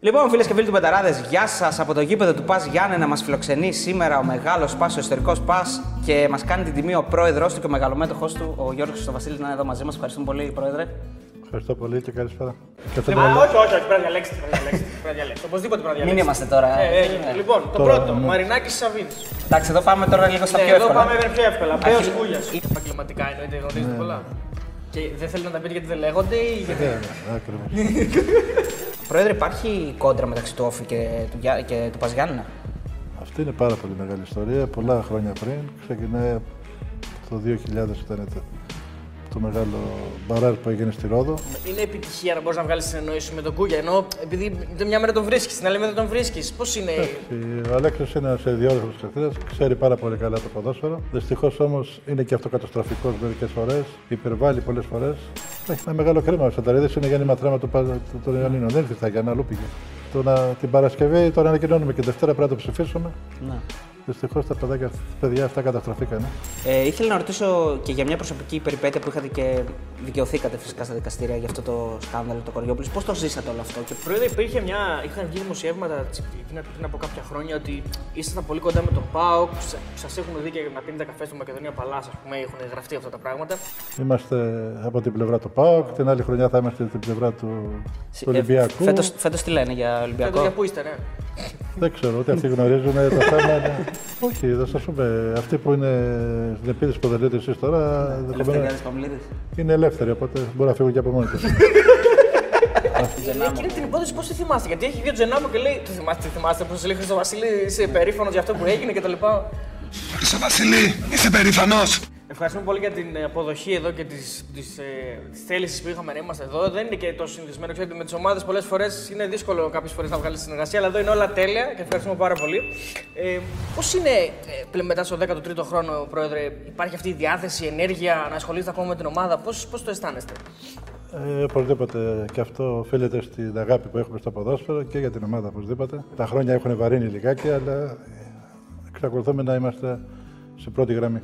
Λοιπόν, φίλες και φίλοι του Betarades, γεια σας από το γήπεδο του Πας Γιάννενα. Μας φιλοξενεί σήμερα ο μεγάλος Πας, ο ιστορικός Πας και μας κάνει την τιμή ο πρόεδρός του και ο μεγαλομέτοχός του, ο Γιώργος Χριστοβασίλης, να είναι εδώ μαζί μας. Ευχαριστούμε πολύ, πρόεδρε. Ευχαριστώ πολύ και καλησπέρα. Και Α, θέλω- όχι, όχι, όχι, πρέπει να διαλέξετε. Πρέπει να διαλέξετε. πρέπει να διαλέξετε. Οπωσδήποτε πρέπει να Μην διαλέξετε. είμαστε τώρα. Ε, έγινε. Λοιπόν, το Τώρα, πρώτο, ναι. Μαρινάκης Σαββίδης. Εντάξει, εδώ πάμε τώρα λίγο στα Ναι, πιο εδώ εύκολα. πάμε με πιο εύκολα. Μπέος Αρχι- Κούγια. Επαγγελματικά εννοείται, γνωρίζετε πολλά. Και δεν θέλετε να τα πείτε γιατί δεν λέγονται ή γιατί. Ναι, ναι, ακριβώς. Πρόεδρε, υπάρχει κόντρα μεταξύ του Όφη και του, Γιά- και του Πας Γιάννενα; Αυτή είναι πάρα πολύ μεγάλη ιστορία. Πολλά χρόνια πριν. Ξεκινάει από το 2000 ήταν το, το μεγάλο μπαράζ που έγινε στη Ρόδο. Είναι επιτυχία να μπορείς να βγάλεις συνεννόηση με τον Κούλια. Ενώ επειδή την μια μέρα τον βρίσκεις, την άλλη μέρα δεν τον βρίσκεις. Πώς είναι; Ο Αλέξης είναι ένα ιδιόρυθμο χαρακτήρα, ξέρει πάρα πολύ καλά το ποδόσφαιρο. Δυστυχώς όμως είναι και αυτοκαταστροφικός μερικές φορές, υπερβάλλει πολλές φορές. Έχει ένα μεγάλο κρίμα. Ο Σανταρίδης είναι γέννημα τρέμα του, Πα- του- των Ιωαννίνων. Δεν ήρθε στα Γιάννα, αλλού πήγε. Το να, την Παρασκευή τον ανακοινώνουμε και Δευτέρα πρέπει να το ψηφίσουμε. Ναι. Δυστυχώς τα παιδάκια, παιδιά αυτά καταστραφήκανε. Ε, ήθελα να ρωτήσω και για μια προσωπική περιπέτεια που είχατε και δικαιωθήκατε φυσικά στα δικαστήρια για αυτό το σκάνδαλο το Κοριόπουλος. Πώς το ζήσατε όλο αυτό; Και Πρόεδρε, υπήρχε μια. είχαν βγει δημοσιεύματα τσι- πριν, πριν από κάποια χρόνια ότι ήσασταν πολύ κοντά με τον ΠΑΟΚ, σας έχουν δει και να πίνετε καφέ στο Μακεδονία Παλάς, ας πούμε, έχουν γραφτεί αυτά τα πράγματα. Είμαστε από την πλευρά του ΠΑΟΚ, την άλλη χρονιά θα είμαστε την πλευρά του, του Ολυμπιακού. Φέτος φέτος τι λένε για Και Ολυμπιακό; το για πού είστε, ναι. Δεν ξέρω, ούτε αυτοί γνωρίζουν το θέμα. Είναι... Όχι, θα σας πούμε. Αυτοί που είναι στην επίδυση που δεν λέτε εσείς τώρα, ενδεχομένως Ελευθεριάδης Παμλίδης. είναι ελεύθεροι, οπότε μπορεί να φύγουν και από μόνοι τους. Εκείνη την υπόθεση πώς τη θυμάστε, Γιατί έχει βγει ο Τζενάμο και λέει: Το θυμάστε, τι θυμάστε, πώ λέει Χρυσό Βασίλη, είσαι περήφανο για αυτό που έγινε κτλ. Χρυσό Βασίλη, είσαι περήφανος. Ευχαριστούμε πολύ για την ε, αποδοχή εδώ και τη τις, ε, τις θέληση που είχαμε να είμαστε εδώ. Δεν είναι και τόσο συνηθισμένο. Ξέρετε, με τις ομάδες πολλές φορές είναι δύσκολο κάποιες φορές να βγάλεις συνεργασία, αλλά εδώ είναι όλα τέλεια και ευχαριστούμε πάρα πολύ. Ε, Πώς είναι ε, πλέον μετά στο 13ο χρόνο, Πρόεδρε, υπάρχει αυτή η διάθεση, η ενέργεια να ασχολείστε ακόμα με την ομάδα, πώς το αισθάνεστε; Ε, οπωσδήποτε και αυτό οφείλεται στην αγάπη που έχουμε στο ποδόσφαιρο και για την ομάδα οπωσδήποτε. Τα χρόνια έχουν βαρύνει λιγάκι, αλλά εξακολουθούμε να είμαστε σε πρώτη γραμμή.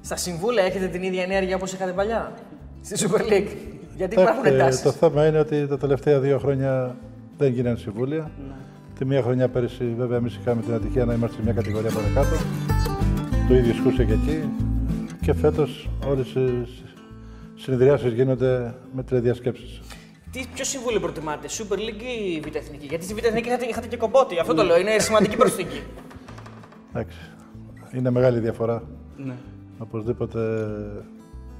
Στα συμβούλια έχετε την ίδια ενέργεια όπως είχατε παλιά; Στη Super League. Γιατί υπάρχουν Εντάξει, εντάσει. το θέμα είναι ότι τα τελευταία δύο χρόνια δεν γίνανε συμβούλια. Τη μία χρονιά πέρυσι, βέβαια, εμείς είχαμε την ατυχία να είμαστε σε μια κατηγορία παρακάτω. Το ίδιο ισχούσε και εκεί. Και φέτος όλες οι συνεδριάσεις γίνονται με τηλεδιασκέψεις. Τι, ποιο συμβούλιο προτιμάτε, Super League ή Β' Εθνική; Γιατί στη Β' Εθνική είχατε, είχατε και κομπότη, αυτό το λέω, είναι σημαντική προσθήκη. Εντάξει. Είναι μεγάλη διαφορά. Ναι. Οπωσδήποτε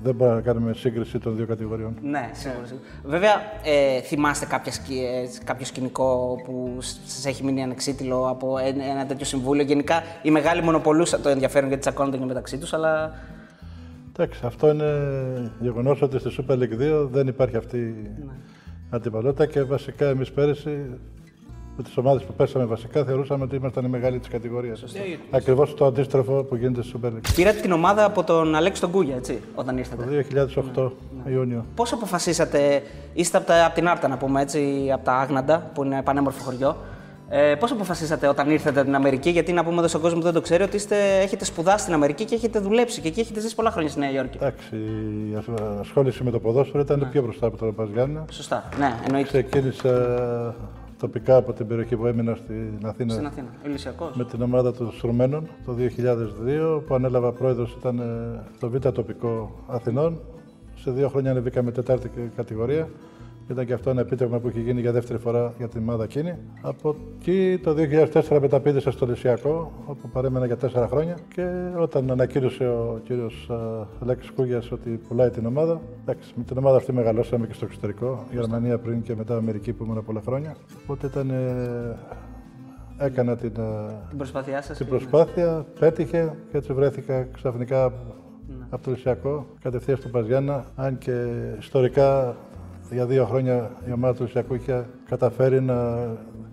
δεν μπορούμε να κάνουμε σύγκριση των δύο κατηγοριών. Ναι, σίγουρα. σίγουρα. Βέβαια, ε, θυμάστε κάποια, σκη- ε, κάποιο σκηνικό που σας έχει μείνει ανεξίτηλο από ένα, ένα τέτοιο συμβούλιο. Γενικά, οι μεγάλοι μονοπολούσαν το ενδιαφέρον γιατί τσακώνονται και μεταξύ τους, αλλά. Εντάξει, αυτό είναι γεγονός ότι στη Super League 2 δεν υπάρχει αυτή η αντιπαλότητα και βασικά εμείς πέρυσι με τις ομάδες που πέσαμε βασικά θεωρούσαμε ότι ήμασταν οι μεγάλοι της κατηγορίας. Ακριβώς το αντίστροφο που γίνεται στη Super League. Πήρατε την ομάδα από τον Αλέξη τον Κούγια, έτσι, όταν ήρθατε. Το 2008 Ιούνιο. Πώς αποφασίσατε, είστε από, τα, από την Άρτα, να πούμε έτσι, από τα Άγναντα, που είναι πανέμορφο χωριό. Ε, Πώς αποφασίσατε όταν ήρθατε από την Αμερική, γιατί να πούμε εδώ στον κόσμο που δεν το ξέρει, ότι είστε, έχετε σπουδάσει στην Αμερική και έχετε δουλέψει και εκεί έχετε ζήσει πολλά χρόνια στη Νέα Υόρκη. Εντάξει, η ασχόληση με το ποδόσφαιρο ήταν πιο μπροστά από το Παζιάννα. Σωστά, ναι, εννοείται. Ξεκίνησα τοπικά από την περιοχή που έμεινα στην Αθήνα. Στην Αθήνα. Ηλυσιακός. με την ομάδα των Στρουμένων το 2002 που ανέλαβα πρόεδρος ήταν ε, το Β' τοπικό Αθηνών. Σε δύο χρόνια ανεβήκαμε τετάρτη κατηγορία. Ήταν και αυτό ένα επίτευγμα που είχε γίνει για δεύτερη φορά για την ομάδα εκείνη. Από εκεί το 2004 μεταπίδησα στο Λυσιακό, όπου παρέμενα για τέσσερα χρόνια. Και όταν ανακοίνωσε ο κύριος Αλέξης Κούγιας ότι πουλάει την ομάδα, εντάξει, με την ομάδα αυτή μεγαλώσαμε και στο εξωτερικό. Γερμανία πριν και μετά Αμερική που ήμουν πολλά χρόνια. Οπότε ήταν. ε, έκανα την, ε, Την προσπάθειά σας. την προσπάθεια, πέτυχε και έτσι βρέθηκα ξαφνικά από το Λυσιακό κατευθείαν στο Παζιάννα. Αν και ιστορικά για δύο χρόνια η ομάδα του Λυσιακού είχε καταφέρει να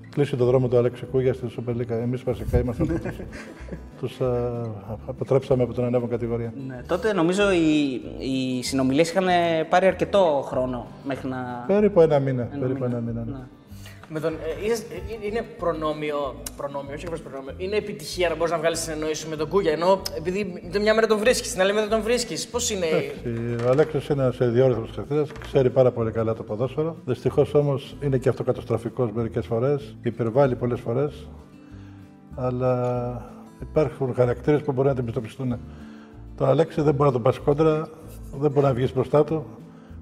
κλείσει το δρόμο του Αλέξη Κούγια στη Σούπερ Λίγκα. Εμείς βασικά ήμασταν που τους, τους α, αποτρέψαμε από την ανέβον κατηγορία. Ναι. Τότε νομίζω οι, οι συνομιλίες είχαν πάρει αρκετό χρόνο μέχρι να. Περίπου ένα μήνα. περίπου ένα μήνα ναι. Με τον, ε, είσαι- ε, είναι προνόμιο, προνόμιο, όχι ακριβώς προνόμιο. Είναι επιτυχία να μπορείς να βγάλεις συνεννόηση σου με τον Κούγια. Ενώ επειδή την μια μέρα τον βρίσκεις, την άλλη μέρα δεν τον βρίσκεις. Πώς είναι; Εντάξει, Ο Αλέξης είναι ένα ιδιόρυθμο χαρακτήρα, ξέρει πάρα πολύ καλά το ποδόσφαιρο. Δυστυχώς όμως είναι και αυτό καταστροφικό μερικές φορές, υπερβάλλει πολλές φορές. Αλλά υπάρχουν χαρακτήρες που μπορεί να αντιμετωπιστούν. Τον Αλέξη δεν μπορεί να τον πας κόντρα, δεν μπορεί να βγεις μπροστά του.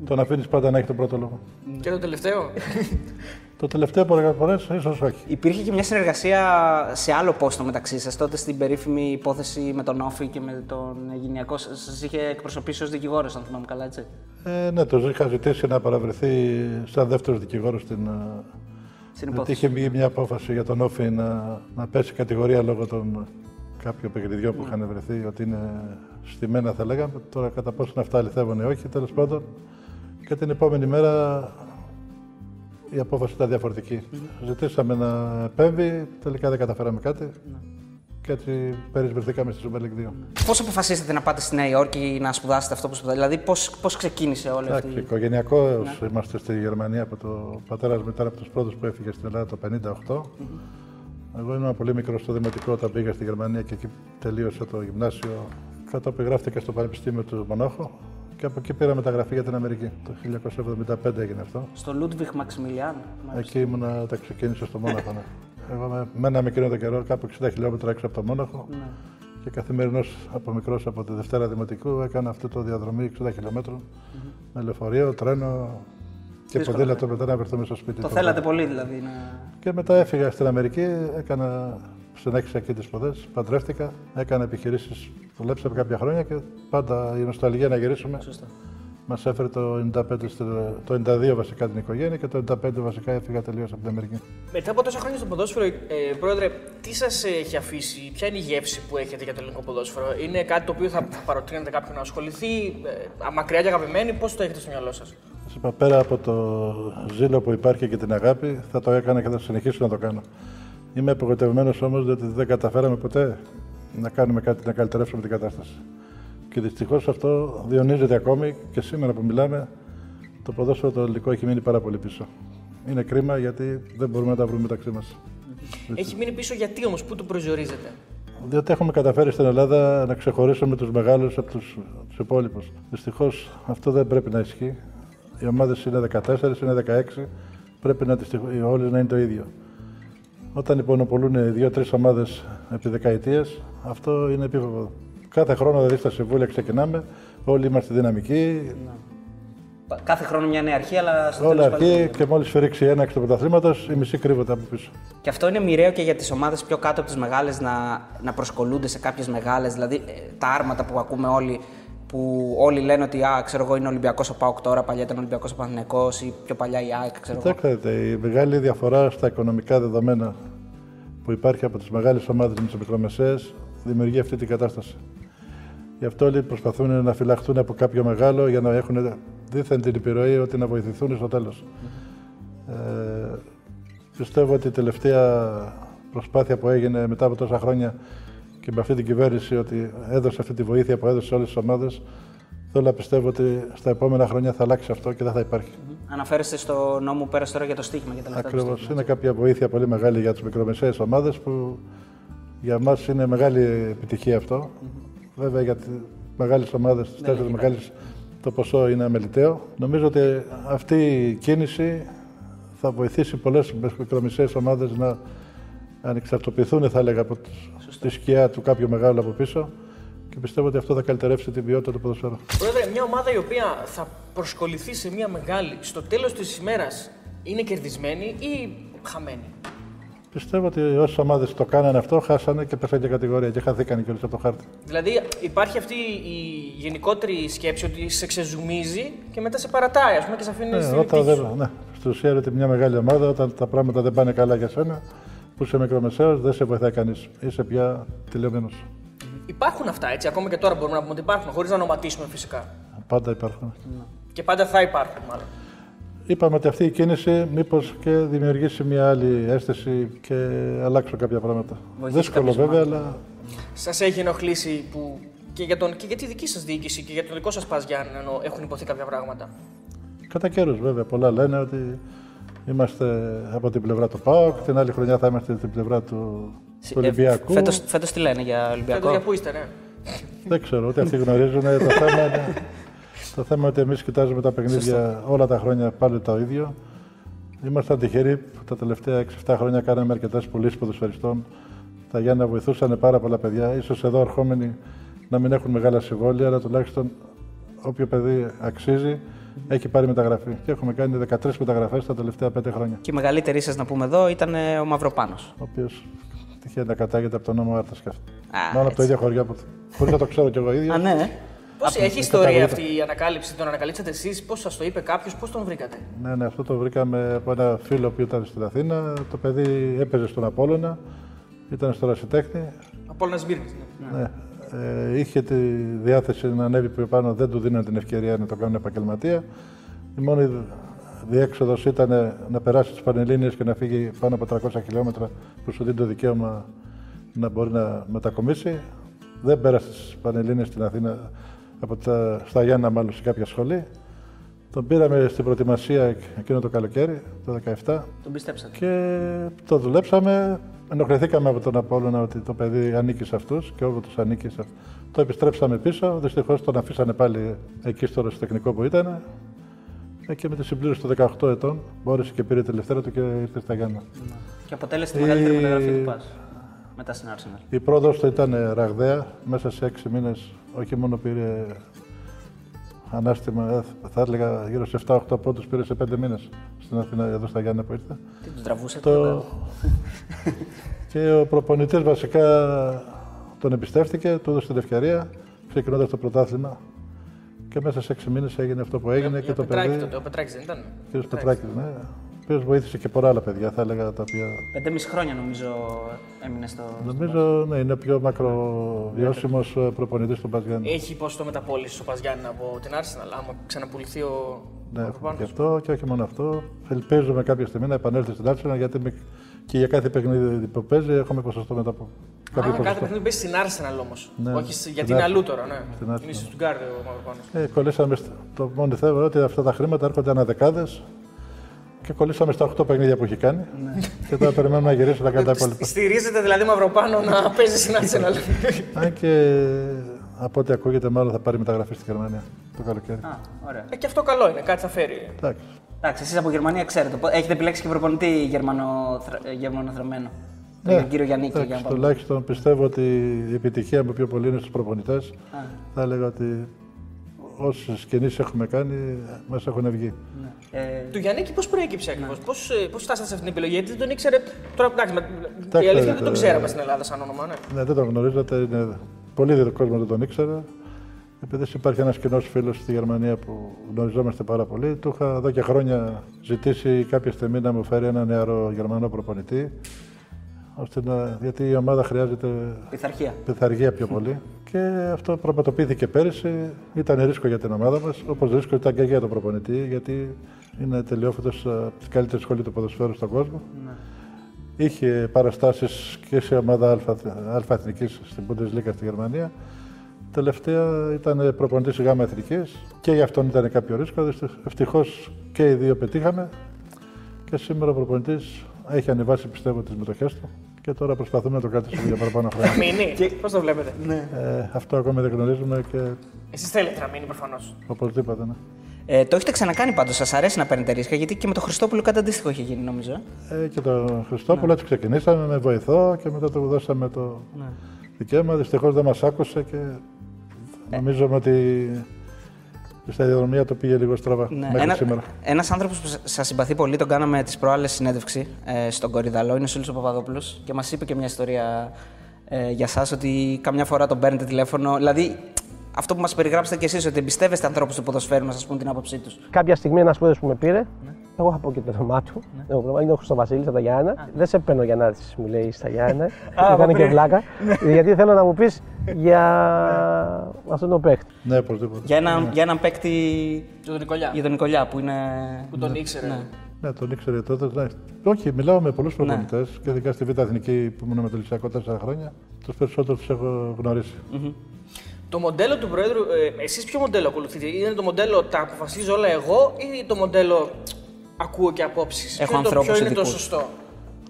Τον αφήνεις πάντα να έχει τον πρώτο λόγο. Και το τελευταίο; Το τελευταίο πολλές φορές ίσως όχι. Υπήρχε και μια συνεργασία σε άλλο πόστο μεταξύ σας, τότε στην περίφημη υπόθεση με τον Όφη και με τον Γυναικό. Σας είχε εκπροσωπήσει ως δικηγόρος, αν θυμάμαι καλά, έτσι; Ε, ναι, το είχα ζητήσει να παραβρεθεί σαν δεύτερος δικηγόρος στην. ε, Στην Γιατί υπόθεση. είχε βγει μια απόφαση για τον Όφη να, να πέσει κατηγορία λόγω των κάποιων παιχνιδιών που είχαν βρεθεί ότι είναι στημένα, θα λέγαμε. Τώρα, κατά πόσο αυτά αληθεύουν ή όχι, τέλος πάντων. Και την επόμενη μέρα η απόφαση ήταν διαφορετική. Ζητήσαμε να επέμβει, τελικά δεν καταφέραμε κάτι. Και έτσι περισβηθήκαμε στη Super League 2. Πώς αποφασίσατε να πάτε στη Νέα Υόρκη να σπουδάσετε αυτό που σπουδάσατε, Δηλαδή, πώς ξεκίνησε όλη Εντάξει, αυτή. οικογενειακός είμαστε στη Γερμανία από το πατέρας μου ήταν από τους πρώτους που έφυγε στην Ελλάδα το 1958. Εγώ ήμουν πολύ μικρός στο δημοτικό όταν πήγα στη Γερμανία και εκεί τελείωσα το γυμνάσιο. Κατόπιν γράφτηκα στο Πανεπιστήμιο του Μονόχο και από εκεί πήρα μεταγραφή για την Αμερική. Το 1975 έγινε αυτό. Στο Λούντβιχ Μαξιμιλιάν. Εκεί ήμουνα, τα ξεκίνησα στο Μόναχο. Ναι. Εγώ με, μέναμε εκείνο το καιρό κάπου 60 χιλιόμετρα έξω από το Μόναχο. Και καθημερινώς από μικρός από τη Δευτέρα Δημοτικού έκανα αυτό το διαδρομή 60 χιλιόμετρων με λεωφορείο, τρένο και Δύσκολο, ποδήλατο μετά να βρεθούμε στο σπίτι. Το του. θέλατε πολύ, δηλαδή. Να... Και μετά έφυγα στην Αμερική, έκανα, συνέχισα εκεί τις σπουδές, παντρεύτηκα, έκανα επιχειρήσεις. Δουλέψαμε κάποια χρόνια και πάντα η νοσταλγία να γυρίσουμε. Σωστά. Μας έφερε το 95, στο- το 92 βασικά την οικογένεια και το 95 βασικά έφυγα τελείως από την Αμερική. Μετά από τόσα χρόνια στο ποδόσφαιρο, ε, πρόεδρε, τι σας έχει αφήσει, ποια είναι η γεύση που έχετε για το ελληνικό ποδόσφαιρο, Είναι κάτι το οποίο θα παροτρύνετε κάποιον να ασχοληθεί, ε, μακριά και αγαπημένη, πώς το έχετε στο μυαλό σας; Σας είπα, πέρα από το ζήλο που υπάρχει και την αγάπη, θα το έκανα και θα συνεχίσω να το κάνω. Είμαι απογοητευμένος όμως διότι δεν καταφέραμε ποτέ να κάνουμε κάτι να καλυτερεύσουμε την κατάσταση. Και δυστυχώς αυτό διονύζεται ακόμη και σήμερα που μιλάμε, το ποδόσφαιρο το ελληνικό έχει μείνει πάρα πολύ πίσω. Είναι κρίμα γιατί δεν μπορούμε να τα βρούμε μεταξύ μας. Έχει μείνει πίσω γιατί όμως, πού το προσδιορίζετε. Διότι έχουμε καταφέρει στην Ελλάδα να ξεχωρίσουμε τους μεγάλους από τους υπόλοιπους. Δυστυχώς αυτό δεν πρέπει να ισχύει. Οι ομάδες είναι 14, είναι 16. Πρέπει να τις, όλες να είναι το ίδιο. Όταν υπονοπολούν δύο-τρεις ομάδες επί δεκαετίε, αυτό είναι επίφοβο. Κάθε χρόνο δηλαδή στα συμβούλια ξεκινάμε, όλοι είμαστε δυναμικοί, Κάθε χρόνο μια νέα αρχή, αλλά στο όλα τέλος πάλι το αρχή ίδιο. και μόλις φυρίξει ένα εξ του πρωταθλήματος, οι μισοί κρύβονται από πίσω. Και αυτό είναι μοιραίο και για τις ομάδες πιο κάτω από τις μεγάλες να, να προσκολούνται σε κάποιες μεγάλες. Δηλαδή ε, τα άρματα που ακούμε όλοι, που όλοι λένε ότι α, ξέρω εγώ είναι Ολυμπιακός ο Πάοκ τώρα, παλιά ήταν Ολυμπιακός ο Παναθυνεκό ή πιο παλιά η ΑΕΚ, ξέρω εγώ. Κοιτάξτε, η μεγάλη διαφορά στα οικονομικά δεδομένα που υπάρχει από τις μεγάλες ομάδες με τις μικρομεσαίες δημιουργεί αυτή την κατάσταση. Γι' αυτό όλοι προσπαθούν να φυλαχτούν από κάποιο μεγάλο για να έχουν δίθεν την επιρροή ότι να βοηθηθούν στο τέλος. Ε, πιστεύω ότι η τελευταία προσπάθεια που έγινε μετά από τόσα χρόνια και με αυτή την κυβέρνηση ότι έδωσε αυτή τη βοήθεια που έδωσε σε όλες τις ομάδες, θέλω να πιστεύω ότι στα επόμενα χρόνια θα αλλάξει αυτό και δεν θα υπάρχει. Αναφέρεστε στο νόμο που πέρασε τώρα για το στοίχημα για τα λεφτά. του Ακριβώς. στοίχηματος. Είναι κάποια βοήθεια πολύ μεγάλη για τις μικρομεσαίες ομάδες που για μας είναι μεγάλη επιτυχία αυτό. Βέβαια για τις μεγάλες ομάδες, τις τέσσερις μεγάλες, το ποσό είναι αμεληταίο. Νομίζω ότι αυτή η κίνηση θα βοηθήσει πολλές μικρομεσαίες ομάδες να ανεξαρτοποιηθούν, θα έλεγα, από τις- τη σκιά του κάποιου μεγάλου από πίσω και πιστεύω ότι αυτό θα καλυτερεύσει την ποιότητα του ποδοσφαίρου. Πρόεδρε, μια ομάδα η οποία θα προσκοληθεί σε μια μεγάλη, στο τέλος της ημέρας είναι κερδισμένη ή χαμένη; Πιστεύω ότι όσες ομάδες το κάνανε αυτό, χάσανε και πέσανε και κατηγορία και χαθήκανε κιόλα από το χάρτη. Δηλαδή υπάρχει αυτή η γενικότερη σκέψη ότι σε ξεζουμίζει και μετά σε παρατάει, ας πούμε, και σε αφήνει Ναι, στην όταν τύχη δεν, σου. ναι, στην ουσία είναι ότι μια μεγάλη ομάδα, όταν τα πράγματα δεν πάνε καλά για σένα, που είσαι μικρομεσαίος, δεν σε βοηθάει κανείς. Είσαι πια τηλεομένος. Υπάρχουν αυτά έτσι, ακόμα και τώρα μπορούμε να πούμε ότι υπάρχουν, χωρίς να ονοματίσουμε φυσικά. Πάντα υπάρχουν. Και πάντα θα υπάρχουν, μάλλον. Είπαμε ότι αυτή η κίνηση μήπως και δημιουργήσει μια άλλη αίσθηση και αλλάξω κάποια πράγματα. Βοηθήσει Δύσκολο κάποιες βέβαια, αλλά Σας έχει ενοχλήσει που και για, τον, και για τη δική σας διοίκηση και για το δικό σας Πας Γιάννη ενώ έχουν υποθεί κάποια πράγματα; κατά καιρούς βέβαια. Πολλά λένε ότι Είμαστε από την πλευρά του ΠΑΟΚ, την άλλη χρονιά θα είμαστε στην πλευρά του, του Ολυμπιακού. Φέτο φέτος τι λένε για Φέτος Ολυμπιακό. για πού είστε, ναι. Δεν ξέρω, ούτε αυτοί γνωρίζουν. το, θέμα είναι, το θέμα είναι ότι εμείς κοιτάζουμε τα παιχνίδια όλα τα χρόνια πάλι το ίδιο. Ήμασταν τυχεροί που τα τελευταία 6-7 χρόνια κάναμε αρκετές πωλήσεις ποδοσφαιριστών. Τα Γιάννα βοηθούσαν πάρα πολλά παιδιά. σω εδώ ερχόμενοι να μην έχουν μεγάλα συμβόλαια, αλλά τουλάχιστον όποιο παιδί αξίζει έχει πάρει μεταγραφή. Και έχουμε κάνει 13 μεταγραφές τα τελευταία 5 χρόνια. Και η μεγαλύτερη σα να πούμε εδώ ήταν ε, ο Μαυροπάνος. Ο οποίος τυχαίνει να κατάγεται από τον νόμο Άρτας Σκάφτη. Α, Μόνο από έτσι. το ίδιο χωριό που. Χωρίς να το ξέρω κι εγώ ίδιος. Α, ναι. Πώς έχει ιστορία αυτή η ανακάλυψη, τον ανακαλύψατε εσείς, πώς σας το είπε κάποιος, πώς τον βρήκατε; Ναι, ναι, αυτό το βρήκαμε από ένα φίλο που ήταν στην Αθήνα. Το παιδί έπαιζε στον Απόλλωνα, ήταν στο Ρασιτέχνη. Από όλα Σμύρνη. Ναι. Ναι. Ε, είχε τη διάθεση να ανέβει πιο πάνω, δεν του δίνανε την ευκαιρία να το κάνουν επαγγελματία. Η μόνη διέξοδος ήταν να περάσει τις Πανελλήνιες και να φύγει πάνω από 300 χιλιόμετρα που σου δίνει το δικαίωμα να μπορεί να μετακομίσει. Δεν πέρασε τι Πανελλήνιες στην Αθήνα, από τα, στα Γιάννα μάλλον σε κάποια σχολή. Τον πήραμε στην προετοιμασία εκείνο το καλοκαίρι, το 2017, Τον πιστέψατε. και το δουλέψαμε. Ενοχληθήκαμε από τον Απόλλωνα ότι το παιδί ανήκει σε αυτούς και όποτε του ανήκει σε αυτούς. Το επιστρέψαμε πίσω. Δυστυχώς τον αφήσανε πάλι εκεί στο τεχνικό που ήταν. Ε, Και με τη συμπλήρωση των 18 ετών μπόρεσε και πήρε τη Δευτέρα του και ήρθε στα Γιάννα. Και αποτέλεσε τη Η- μεγαλύτερη μεταγραφή του Πας. Μετά στην Arsenal. Η πρόοδος του ήταν ραγδαία. Μέσα σε 6 μήνες όχι μόνο πήρε ανάστημα, ε, θα έλεγα γύρω σε 7-8 πόντους πήρε σε 5 μήνες στην Αθήνα, εδώ στα Γιάννα που ήρθε. Τι τους τραβούσατε. Το... και ο προπονητής βασικά τον εμπιστεύτηκε, του έδωσε την ευκαιρία, ξεκινώντας το πρωτάθλημα. Και μέσα σε 6 μήνες έγινε αυτό που έγινε και Για το Πετράκης παιδί, τότε, ο Πετράκης δεν ήταν; ο κ. Πετράκης, ναι, ο οποίος βοήθησε και πολλά άλλα παιδιά, θα έλεγα, τα οποία Πεντέμιση χρόνια νομίζω έμεινε στο. νομίζω ναι, είναι ο πιο μακροβιώσιμος ε, προπονητής του Μπαζιάννη. Έχει ποσοστό μεταπόληση ο Παζιάννη από την Arsenal, άμα ξαναπουληθεί ο. Ναι, ο έχουμε Παπάνος. και αυτό και όχι μόνο αυτό. Ελπίζουμε κάποια στιγμή να επανέλθει στην Arsenal γιατί με- και για κάθε παιχνίδι που παίζει έχουμε ποσοστό μετά από Α, κάποιο κάθε ποσοστό. παιχνίδι παίζει στην Arsenal όμως. Ναι, Όχι σ- στην γιατί είναι Arsenal. αλλού τώρα, ναι. Στην Είναι Arsenal. στη Στουγκάρδη ο Μαυροπάνος. Ε, κολλήσαμε, στο- το μόνο θέμα είναι ότι αυτά τα χρήματα έρχονται ανά δεκάδες και κολλήσαμε στα 8 παιχνίδια που έχει κάνει. Και τώρα περιμένουμε να γυρίσει να κάνει τα υπόλοιπα. Στηρίζεται δηλαδή Μαυροπάνο να παίζει στην Arsenal. Αν και από ό,τι ακούγεται, μάλλον θα πάρει μεταγραφή στη Γερμανία το καλοκαίρι. Α, ωραία. Ε, και αυτό καλό είναι, κάτι θα φέρει. Εντάξει. Εντάξει, εσείς από Γερμανία ξέρετε. πο- Έχετε επιλέξει και προπονητή γερμανοθρα- ε, γερμανοθρεμένο. Ναι, Τον κύριο Γιάννη εντάξει, τουλάχιστον πιστεύω ότι η επιτυχία μου πιο πολύ είναι στους προπονητές. Θα έλεγα ότι όσες κινήσεις έχουμε κάνει μας έχουν βγει. Ε, Του Γιάννη πώς προέκυψε ακριβώς, πώς πώς φτάσατε σε αυτήν την επιλογή, γιατί δεν τον ήξερε. Τώρα εντάξει, με- η Τα αλήθεια είναι ξέρετε, δεν τον ξέραμε στην Ελλάδα σαν όνομα, ναι. Ναι, δεν τον γνωρίζατε. Είναι... Πολύ δύσκολο κόσμο δεν τον ήξερε. Επειδή υπάρχει ένας κοινός φίλος στη Γερμανία που γνωριζόμαστε πάρα πολύ, του είχα εδώ και χρόνια ζητήσει κάποια στιγμή να μου φέρει ένα νεαρό Γερμανό προπονητή. Ώστε να... Γιατί η ομάδα χρειάζεται πειθαρχία. πειθαργία πιο πολύ. Και αυτό πραγματοποιήθηκε πέρυσι. Ήταν ρίσκο για την ομάδα μας, όπως ρίσκο ήταν και για τον προπονητή, γιατί είναι τελειόφυτο από τι καλύτερε σχολή του ποδοσφαίρου στον κόσμο. Είχε παραστάσεις και σε ομάδα αλφα, αλφα εθνικής στην Bundesliga στη Γερμανία. Τελευταία ήταν προπονητής γάμα εθνικής και γι' αυτόν ήταν κάποιο ρίσκο. Ευτυχώς και οι δύο πετύχαμε. Και σήμερα ο προπονητής έχει ανεβάσει πιστεύω τις μετοχές του και τώρα προσπαθούμε να το κρατήσουμε για παραπάνω χρόνια. Μείνει. Πώς το βλέπετε; Ε, αυτό ακόμη δεν γνωρίζουμε και Εσείς θέλετε να μείνει προφανώς. οπωσδήποτε. Ναι. Ε, το έχετε ξανακάνει πάντως, σας αρέσει να παίρνετε ρίσκα, γιατί και με το Χριστόπουλο κάτι αντίστοιχο είχε γίνει νομίζω. ε. Ε, και τον Χριστόπουλο έτσι ξεκινήσαμε με βοηθό και μετά του δώσαμε το δικαίωμα. Δυστυχώς δεν μας άκουσε και νομίζουμε ότι η σταδιοδρομία το πήγε λίγο στραβά Ναι. μέχρι Ένα, σήμερα. ένας άνθρωπος που σας συμπαθεί πολύ, τον κάναμε τις προάλλες συνέντευξη ε, στον Κορυδαλό, είναι ο Σούλης ο Παπαδόπουλος και μας είπε και μια ιστορία ε, για σας ότι καμιά φορά τον παίρνετε τηλέφωνο. Δηλαδή, αυτό που μας περιγράψετε κι εσείς, ότι εμπιστεύεστε ανθρώπους του ποδοσφαίρου να σας πούν την άποψή τους. Κάποια στιγμή ένας σπουδαίος που με πήρε, εγώ θα πω και το όνομά του. Δεν έχω πρόβλημα. Είναι ο Χρυστοβασίλη από τα Γιάννα. Δεν σε παίρνω για να έρθει, μου λέει στα Γιάννα. Μου κάνει και βλάκα. Γιατί θέλω να μου πεις για αυτόν τον παίχτη. Ναι, οπωσδήποτε. Για έναν, για έναν παίκτη Για τον Νικολιά. για τον Νικολιά που είναι... Που τον ήξερε. Ναι, τον ήξερε τότε. Ναι. Όχι, μιλάω με πολλούς προπονητές και ειδικά στη Β' Εθνική που ήμουν με το Λυσιακό τέσσερα χρόνια. Τους περισσότερους τους έχω γνωρίσει. Το μοντέλο του Προέδρου, ε, εσείς ποιο μοντέλο ακολουθείτε, Είναι το μοντέλο τα αποφασίζω όλα εγώ ή το μοντέλο ακούω και απόψεις. Έχω ποιο, είναι το- ανθρώπους ποιο είναι το ειδικούς. σωστό.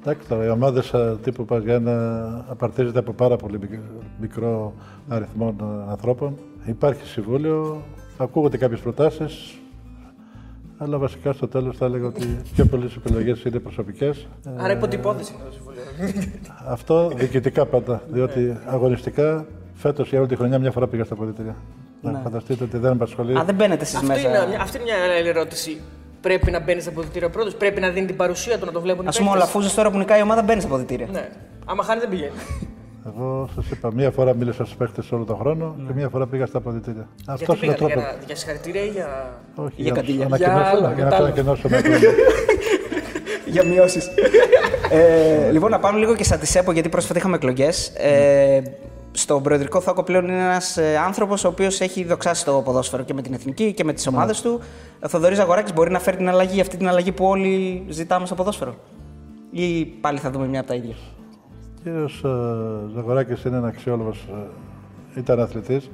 Εντάξει τώρα, οι ομάδε τύπου Παζιάννα απαρτίζεται από πάρα πολύ μικ- μικρό αριθμό ε, ανθρώπων. Υπάρχει συμβούλιο, ακούγονται κάποιες προτάσεις. Αλλά βασικά στο τέλος θα έλεγα ότι πιο πολλές επιλογές είναι προσωπικές. Άρα υποτυπώδηση είναι το συμβούλιο. Αυτό διοικητικά πάντα. Διότι αγωνιστικά φέτος για όλη τη χρονιά μια φορά πήγα στα ποδητήρια. Να φανταστείτε ότι δεν με απασχολεί. Α, δεν μπαίνετε εσεί Αυτό μέσα. είναι, μια- αυτή είναι μια άλλη ερώτηση. Πρέπει να μπαίνεις στα αποδητήρια πρώτος, πρέπει να δίνει την παρουσία του να το βλέπουν οι Α πούμε, ο παίκτες. Λαφούζος τώρα που νικάει η ομάδα μπαίνει στα αποδητήρια. Ναι. Άμα χάνει δεν πηγαίνει. Εγώ σας είπα, μία φορά μίλησα στους παίχτε όλο τον χρόνο και μία φορά πήγα στα αποδητήρια. Αυτό Γιατί είναι ο πήγατε τρόπο. για, να- για συγχαρητήρια ή για. Όχι, Για καντήλια. να Για ανακοινώσω- άλλα, για να κατάλαβα. ανακοινώσω ένα κλίμα. Για μειώσεις. ε, λοιπόν, να πάμε λίγο και στα της ΕΠΟ, γιατί πρόσφατα είχαμε εκλογές. Ε, στον προεδρικό θόκο πλέον είναι ένας ε, άνθρωπος ο οποίος έχει δοξάσει το ποδόσφαιρο και με την εθνική και με τις ομάδες του. Ο Θοδωρής Ζαγοράκης μπορεί να φέρει την αλλαγή, αυτή την αλλαγή που όλοι ζητάμε στο ποδόσφαιρο. Ή πάλι θα δούμε μια από τα ίδια. Ο κύριο Ζαγοράκης είναι ένα αξιόλογος. Ήταν αθλητής.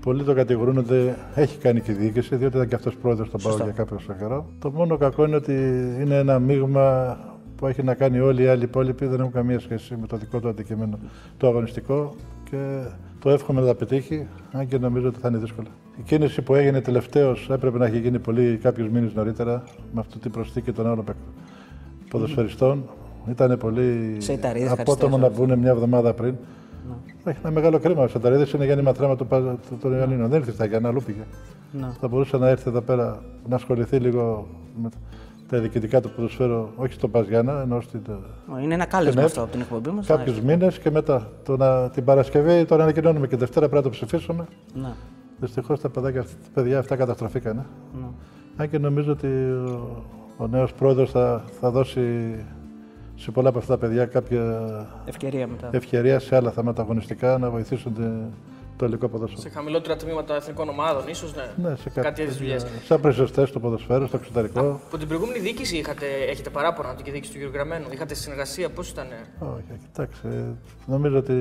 Πολλοί το κατηγορούν ότι έχει κάνει και διοίκηση, διότι ήταν και αυτός πρόεδρος στον Πάο για κάποιο καιρό. Το μόνο κακό είναι ότι είναι ένα μείγμα που έχει να κάνει όλοι οι άλλοι υπόλοιποι, δεν έχουν καμία σχέση με το δικό του αντικείμενο, το αγωνιστικό και το εύχομαι να τα πετύχει, αν και νομίζω ότι θα είναι δύσκολο. Η κίνηση που έγινε τελευταίως έπρεπε να έχει γίνει πολύ κάποιους μήνες νωρίτερα με αυτή την προσθήκη των άλλων παικτών ποδοσφαιριστών. Ήταν πολύ Σε Ιταρίδες, απότομο να μπουν μια εβδομάδα πριν. Έχει ένα μεγάλο κρίμα. Ο Σανταρίδη είναι γέννημα τρέμα του, Πα- του- των Ιωαννίνων. Δεν ήρθε στα Γιάννα, αλλού πήγε. Ναι. Θα μπορούσε να έρθει εδώ πέρα να ασχοληθεί λίγο με τα διοικητικά του ποδοσφαίρου, όχι στο Παζιάννα, ενώ στην. Είναι ένα κάλεσμα Ναι. αυτό από την εκπομπή μας. Κάποιους μήνες και μετά. Το να, την Παρασκευή τον ανακοινώνουμε και Δευτέρα πρέπει να το ψηφίσουμε. Ναι. Δυστυχώς τα παιδάκια, τα παιδιά αυτά καταστραφήκανε. Ναι. Αν και νομίζω ότι ο, ο νέος πρόεδρος θα, θα δώσει σε πολλά από αυτά τα παιδιά κάποια Ευκαιρία μετά. ευκαιρία σε άλλα θέματα αγωνιστικά να βοηθήσουν την- το ελληνικό ποδόσφαιρο. Σε χαμηλότερα τμήματα εθνικών ομάδων, ίσως, ναι. Ναι, σε Κάτι τέτοιες δουλειές. Σαν πρεσβευτέ του ποδοσφαίρου, στο εξωτερικό. Από την προηγούμενη διοίκηση είχατε, έχετε παράπονα από την διοίκηση του κ. Γραμμένου. Είχατε συνεργασία, πώς ήταν. Όχι, κοιτάξτε. Νομίζω ότι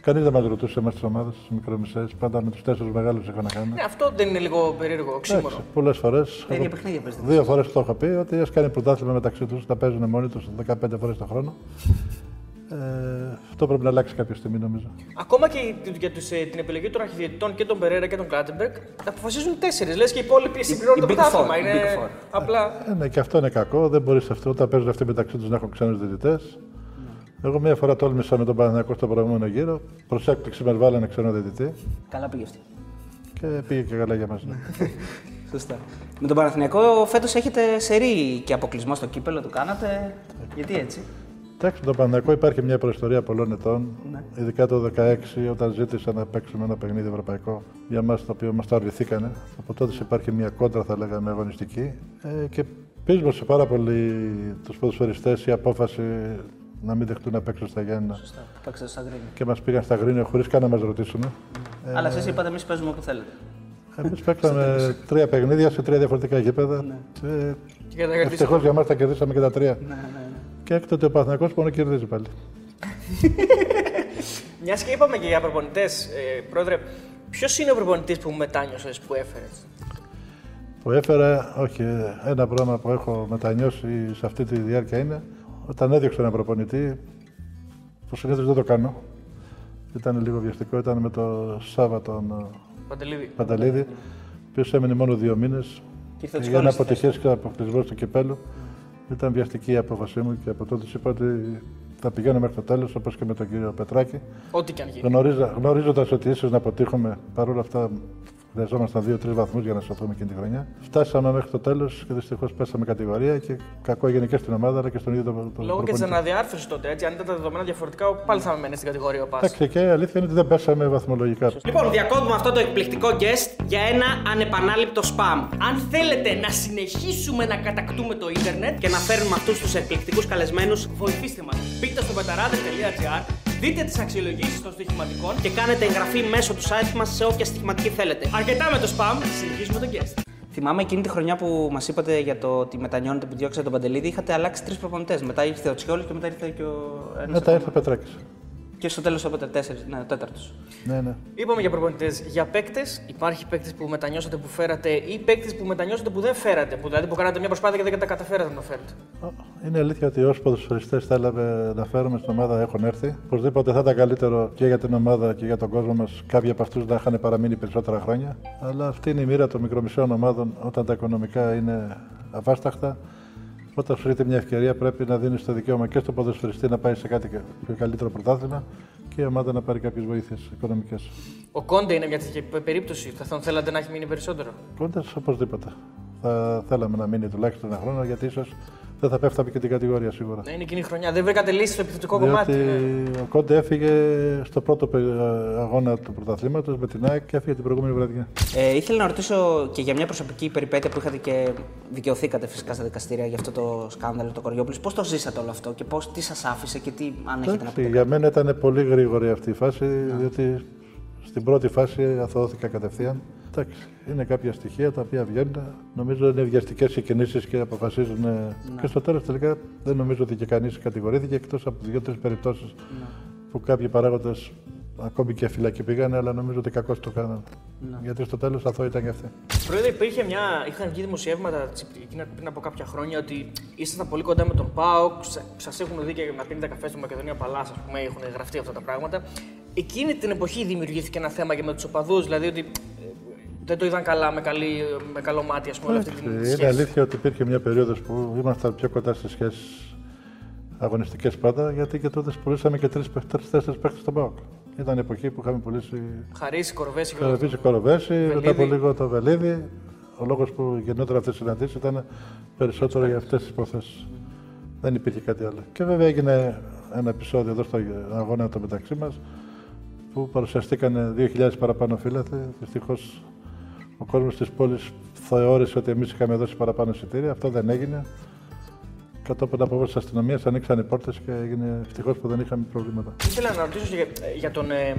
κανείς δεν μας ρωτούσε εμάς τις ομάδες, τις μικρομεσαίες. Πάντα με τους τέσσερις μεγάλους είχα να κάνω. Ναι, αυτό δεν είναι λίγο περίεργο, οξύμορο. Πολλές φορές. Τα ίδια παιχνίδια παίζετε. Δύο φορές το είχα πει ότι ας κάνει πρωτάθλημα μεταξύ τους, να παίζουν μόνοι τους 15 φορές το χρόνο. Ε, αυτό πρέπει να αλλάξει κάποια στιγμή νομίζω. Ακόμα και για τους, ε, την επιλογή των αρχιδιαιτητών και τον Περέρα και τον Κλάτεμπεργκ, αποφασίζουν τέσσερις. Λες και οι υπόλοιποι συμπληρώνουν το οι Big πρωτάθλημα. Four, οι Είναι Big Four. απλά. Ε, ναι, και αυτό είναι κακό. Δεν μπορείς αυτό όταν παίζουν αυτοί μεταξύ τους να έχουν ξένους διαιτητές. Εγώ μία φορά τόλμησα με τον Παναγιακό στο προηγούμενο γύρο. Προς έκπληξη μας βάλανε ξένο διαιτητή Καλά πήγε αυτή. και πήγε και καλά για μας. Σωστά. Με τον Παναθηναϊκό φέτος έχετε σερή και αποκλεισμό στο κύπελο, το κάνατε. Γιατί έτσι; Εντάξει, με τον Παναγιακό υπάρχει μια προϊστορία πολλών ετών. Ειδικά το 2016, όταν ζήτησα να παίξουμε ένα παιχνίδι ευρωπαϊκό για μας, το οποίο μας το αρνηθήκανε. Από τότε υπάρχει μια κόντρα, θα λέγαμε, αγωνιστική. Ε, και πείσμωσε πάρα πολύ τους ποδοσφαιριστές η απόφαση να μην δεχτούν να παίξουν στα Γιάννα. Σωστά. Παίξατε στα γκρίνια. Και μας πήγαν στα Γρίνια χωρίς καν να μας ρωτήσουν. Αλλά εσείς είπατε εμείς παίζουμε όπου θέλετε. Εμείς παίξαμε τρία παιχνίδια σε τρία διαφορετικά γήπεδα. Και Και καταγραφή. ευτυχώς για μας τα κερδίσαμε και τα τρία. Ναι, ναι, ναι. Και έκτοτε ο Παναθηναϊκός μόνο κερδίζει πάλι. Μιας και είπαμε και για προπονητές, ε, πρόεδρε, ποιος είναι ο προπονητής που μετάνιωσες, που έφερες; Που έφερα, όχι, ένα πράγμα που έχω μετανιώσει σε αυτή τη διάρκεια είναι όταν έδιωξα ένα προπονητή, που συνήθω δεν το κάνω. Ήταν λίγο βιαστικό, ήταν με το Σάββατο τον Παντελίδη. Πανταλίδη, ο οποίος έμεινε μόνο δύο μήνες. Και ήρθε ο Για ένα Τσιχώνης στη αποτυχίε και αποκλεισμό του κυπέλου. Ήταν βιαστική η απόφασή μου και από τότε είπα ότι θα πηγαίνω μέχρι το τέλος, όπως και με τον κύριο Πετράκη. Ό,τι και αν γίνει. Γνωρίζα, γνωρίζοντας ότι ίσως να αποτύχουμε, παρόλα αυτά χρειαζόμασταν δύο-τρεις βαθμούς για να σωθούμε εκείνη τη χρονιά. Φτάσαμε μέχρι το τέλος και δυστυχώς πέσαμε κατηγορία και κακό έγινε και στην ομάδα αλλά και στον ίδιο τον, τον Λόγω και προπονητή. της αναδιάρθρωσης τότε, έτσι. Αν ήταν τα δεδομένα διαφορετικά, πάλι θα μένει στην κατηγορία ο Πας. Εντάξει, και η αλήθεια είναι ότι δεν πέσαμε βαθμολογικά. Λοιπόν, διακόπτουμε αυτό το εκπληκτικό guest για ένα ανεπανάληπτο spam. Αν θέλετε να συνεχίσουμε να κατακτούμε το ίντερνετ, Και να φέρνουμε αυτούς τους εκπληκτικούς καλεσμένους βοηθήστε μας. Μπείτε στο πεταράδε.gr, δείτε τις αξιολογήσεις των στοιχηματικών. και κάνετε εγγραφή μέσω του site μας σε όποια στοιχηματική θέλετε. Αρκετά με το spam, συνεχίζουμε τον guest. Θυμάμαι εκείνη τη χρονιά που μας είπατε για το ότι μετανιώνετε που διώξατε τον Παντελίδη, είχατε αλλάξει τρεις προπονητές. Μετά ήρθε ο Τσιόλης και μετά ήρθε και ο. ένας Μετά ακόμα. ήρθε ο Πετράκης. Και στο τέλος οπότε τέσσερις, ναι, τέταρτος. Ναι, ναι. Είπαμε για προπονητές. Για παίκτες, υπάρχει παίκτε που μετανιώσατε που φέρατε ή παίκτε που μετανιώσατε που δεν φέρατε. Που, δηλαδή που κάνατε μια προσπάθεια και δεν τα καταφέρατε να το φέρετε; Είναι αλήθεια ότι όσοι ποδοσφαιριστές θέλαμε να φέρουμε στην ομάδα έχουν έρθει. Οπωσδήποτε θα ήταν καλύτερο και για την ομάδα και για τον κόσμο μας κάποιοι από αυτούς να είχαν παραμείνει περισσότερα χρόνια. Αλλά αυτή είναι η μοίρα των μικρομεσαίων ομάδων όταν τα οικονομικά είναι αβάσταχτα. Όταν σου ρίχνει μια ευκαιρία, πρέπει να δίνεις το δικαίωμα και στον ποδοσφαιριστή να πάει σε κάτι πιο καλύτερο πρωτάθλημα και η ομάδα να πάρει κάποιες βοήθειες οικονομικές. Ο Κόντε είναι μια τέτοια περίπτωση. Θα τον θέλατε να έχει μείνει περισσότερο; Κόντες οπωσδήποτε. Θα θέλαμε να μείνει τουλάχιστον ένα χρόνο γιατί ίσως δεν θα πέφταμε και την κατηγορία σίγουρα. Ναι, είναι εκείνη η χρονιά. Δεν βρήκατε λύση στο επιθετικό Διότι κομμάτι. ναι. ο Κόντε έφυγε στο πρώτο πε- αγώνα του πρωταθλήματος με την ΑΕΚ και έφυγε την προηγούμενη βραδιά. Ε, ήθελα να ρωτήσω και για μια προσωπική περιπέτεια που είχατε και δικαιωθήκατε φυσικά στα δικαστήρια για αυτό το σκάνδαλο το Κοριόπουλος. Πώς το ζήσατε όλο αυτό και πώς, τι σας άφησε και τι αν έχετε να Εντάξει, πείτε. για μένα ήταν πολύ γρήγορη αυτή η φάση, διότι στην πρώτη φάση αθωώθηκα κατευθείαν. Εντάξει, είναι κάποια στοιχεία τα οποία βγαίνουν. Νομίζω είναι βιαστικές οι κινήσεις και αποφασίζουν. ε, Και στο τέλος τελικά δεν νομίζω ότι και κανείς κατηγορήθηκε εκτός από δύο-τρεις περιπτώσεις που κάποιοι παράγοντες ακόμη και φυλακή πήγανε, αλλά νομίζω ότι κακώς το κάνανε. Γιατί στο τέλος αθώο ήταν και αυτοί. Πρόεδρε, υπήρχε μια. είχαν βγει δημοσιεύματα τσι- εκείνα πριν από κάποια χρόνια ότι ήσασταν πολύ κοντά με τον ΠΑΟΚ. Σας έχουν δει και να πίνετε καφές στο Μακεδονία Παλάς, ας πούμε, έχουν γραφτεί αυτά τα πράγματα. Εκείνη την εποχή δημιουργήθηκε ένα θέμα και με τους οπαδούς, δηλαδή ότι ε, δεν το είδαν καλά, με, καλή, με καλό μάτι, ας πούμε, όλη αυτή την Είναι σχέση. αλήθεια ότι υπήρχε μια περίοδος που ήμασταν πιο κοντά στις σχέσεις αγωνιστικές πάντα, γιατί και τότε πουλήσαμε και τρει-τέσσερι παίχτες στον ΠΑΟΚ. Ήταν η εποχή που είχαμε πουλήσει Χαρίσει, κορβέ και το όλα Βίζη Κοροβέση, μετά από Βελίδη. λίγο το Βελίδη. Ο λόγος που γινόταν αυτές οι συναντήσεις ήταν περισσότερο για αυτές τις υποθέσεις. Δεν υπήρχε κάτι άλλο. Και βέβαια έγινε ένα επεισόδιο εδώ στο αγώνα το μεταξύ μας που παρουσιαστήκαν 2.000 παραπάνω φύλαθοι. Δυστυχώς ο κόσμος της πόλης θεώρησε ότι εμείς είχαμε δώσει παραπάνω εισιτήρια. Αυτό δεν έγινε. Κατόπιν απόφασης της αστυνομίας ανοίξαν οι πόρτες και έγινε ευτυχώς που δεν είχαμε προβλήματα. Ήθελα να ρωτήσω και για, για τον, ε,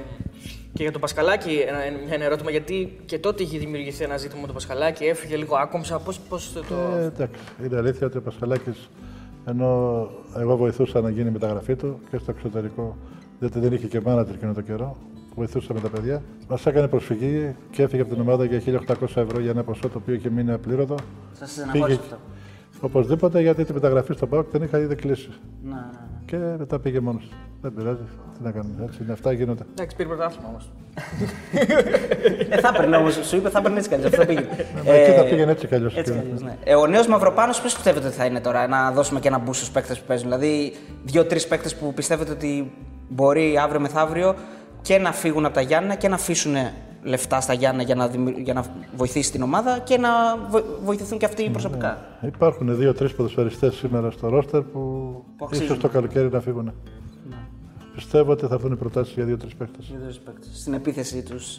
και για τον Πασχαλάκη ένα, ένα ερώτημα, γιατί και τότε είχε δημιουργηθεί ένα ζήτημα με τον Πασχαλάκη, έφυγε λίγο άκομψα. Πώς πώς το. Ε, εντάξει, είναι αλήθεια ότι ο Πασχαλάκης, ενώ εγώ βοηθούσα να γίνει η μεταγραφή του και στο εξωτερικό, διότι δεν είχε και μάνατζερ εκείνο το καιρό, βοηθούσα με τα παιδιά, μας έκανε προσφυγή και έφυγε από την ομάδα για 1.800 ευρώ για ένα ποσό το οποίο είχε μείνει απλήρωτο. Σας στεναχώρησε αυτό. Οπωσδήποτε γιατί τη μεταγραφή στο ΠΑΟΚ την είχα ήδη κλείσει. Ναι, ναι, ναι. Και μετά πήγε μόνος. Δεν πειράζει. Τι να κάνουμε. Έτσι είναι. Αυτά γίνονται. Εντάξει, πήρε πρωτάθλημα όμως. Ε, θα έπαιρνε όμως, σου είπε, θα έπαιρνε έτσι κι αλλιώς. Θα πήγαινε. Μα εκεί θα πήγαινε έτσι κι αλλιώς. Έτσι κι αλλιώς, ναι. Ε, ο νέος Μαυροπάνος, ποιο πιστεύετε ότι θα είναι τώρα, να δώσουμε και ένα μπούσο στους παίκτες που παίζουν. Δηλαδή, δύο-τρεις παίκτες που πιστεύετε ότι μπορεί αύριο μεθαύριο και να φύγουν από τα Γιάννα και να αφήσουν λεφτά στα Γιάννα για να, δημιου- για να βοηθήσει την ομάδα και να βο- βοηθηθούν και αυτοί προσωπικά. Υπάρχουν δύο-τρεις ποδοσφαιριστές σήμερα στο ρόστερ που Που αξίζουν. ίσως το καλοκαίρι να φύγουν. Πιστεύω ότι θα έρθουν προτάσεις για δύο-τρεις παίχτε. Δύο-τρεις παίκτες. Στην επίθεση τους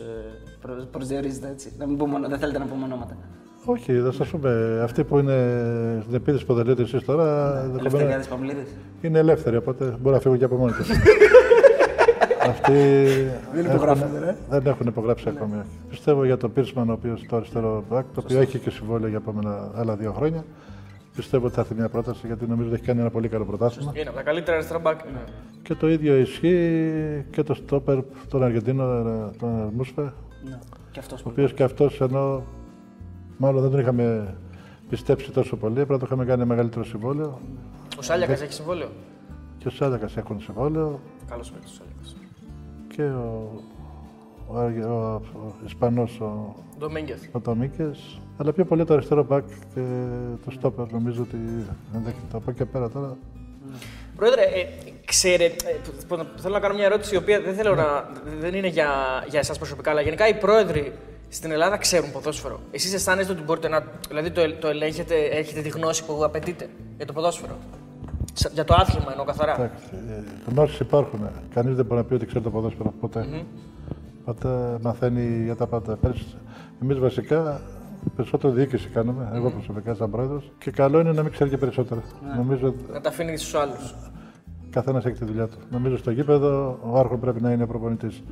προ, προσδιορίζεται έτσι. Να μην πούμε, δεν θέλετε να πούμε ονόματα. Όχι, θα σας πούμε, αυτοί που είναι στην επίθεση που δεν λέτε εσεί τώρα ενδεχομένως Ελευθεριάδη Παυλίδης. είναι ελεύθεροι, οπότε μπορεί να φύγουν και από μόνοι τους. Αυτοί Δεν έχουν- υπογράφονται, ρε. δεν έχουν υπογράψει ακόμη. όχι. Πιστεύω για τον Πίρσμαν, ο οποίος το αριστερό μπακ, το οποίο έχει και συμβόλαιο για επόμενα άλλα δύο χρόνια. Πιστεύω ότι θα έρθει μια πρόταση γιατί νομίζω ότι έχει κάνει ένα πολύ καλό πρωτάθλημα. Είναι από τα καλύτερα αριστερά μπακ. Και το ίδιο ισχύει και το στόπερ, τον Αργεντίνο, ε, τον Μούσφε, ο Ναι. Και αυτός οποίος και αυτός ενώ μάλλον δεν τον είχαμε πιστέψει τόσο πολύ, απλά το είχαμε κάνει μεγαλύτερο συμβόλαιο. Ο Σάλιακας έχει συμβόλαιο; Και ο Σάλιακας έχουν συμβόλαιο Καλός παίκτης ο Σάλιακας. Και ο, ο, Αργε- ο, ο Ισπανός ο, Ντομέγκεθ. ο Τομίκες, αλλά πιο πολύ το αριστερό μπακ και το στόπερ νομίζω ότι ενδέχεται από εκεί και πέρα τώρα. Πρόεδρε, ε, ξέρετε, ε, πώς να- θέλω να κάνω μια ερώτηση η οποία δεν, θέλω να, δεν είναι για, για εσάς προσωπικά, αλλά γενικά οι πρόεδροι στην Ελλάδα ξέρουν ποδόσφαιρο. Εσείς αισθάνεστε ότι μπορείτε να. Δηλαδή το, το ελέγχετε, έχετε τη γνώση που απαιτείτε για το ποδόσφαιρο; Σα- Για το άθλημα εννοώ καθαρά. Εντάξει, ε, γνώσεις υπάρχουν. Κανείς δεν μπορεί να πει ότι ξέρει το ποδόσφαιρο ποτέ. Οπότε μαθαίνει για τα πάντα. Εμείς βασικά περισσότερο διοίκηση κάνουμε, εγώ προσωπικά σαν πρόεδρος. Και καλό είναι να μην ξέρει και περισσότερα. Νομίζω ότι Να τα αφήνεις στους άλλους. καθένας έχει τη δουλειά του. Νομίζω στο γήπεδο ο άρχον πρέπει να είναι προπονητής.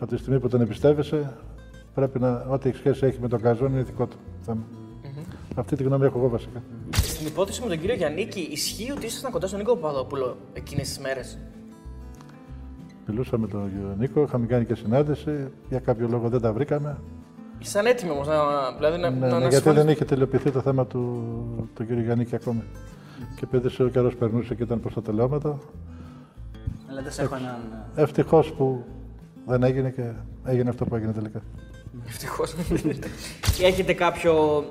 Από τη στιγμή που τον εμπιστεύεσαι, πρέπει να. Ό,τι έχεις σχέση έχει με τον καζόν είναι δικό του θέμα. Αυτή τη γνώμη έχω εγώ βασικά. Στην υπόθεση με τον κύριο Γιάννικη, ισχύει ότι ήσασταν κοντά στον Νίκο Παπαδόπουλο εκείνες τις μέρες; Μιλούσα με τον Νίκο, είχαμε κάνει και συνάντηση. Για κάποιο λόγο δεν τα βρήκαμε. Ήσαν έτοιμοι όμως να, δηλαδή, να, Ναι, να, ναι, να γιατί συμφωνήσετε; δεν είχε τελειοποιηθεί το θέμα του, του κ. Γιάννικη ακόμη. Και επειδή ο καιρός περνούσε και ήταν προς τα τελειώματα, Αλλά δεν σε έχω έναν. ευτυχώς που δεν έγινε και έγινε αυτό που έγινε τελικά. Ευτυχώς. Έχετε κάποιο.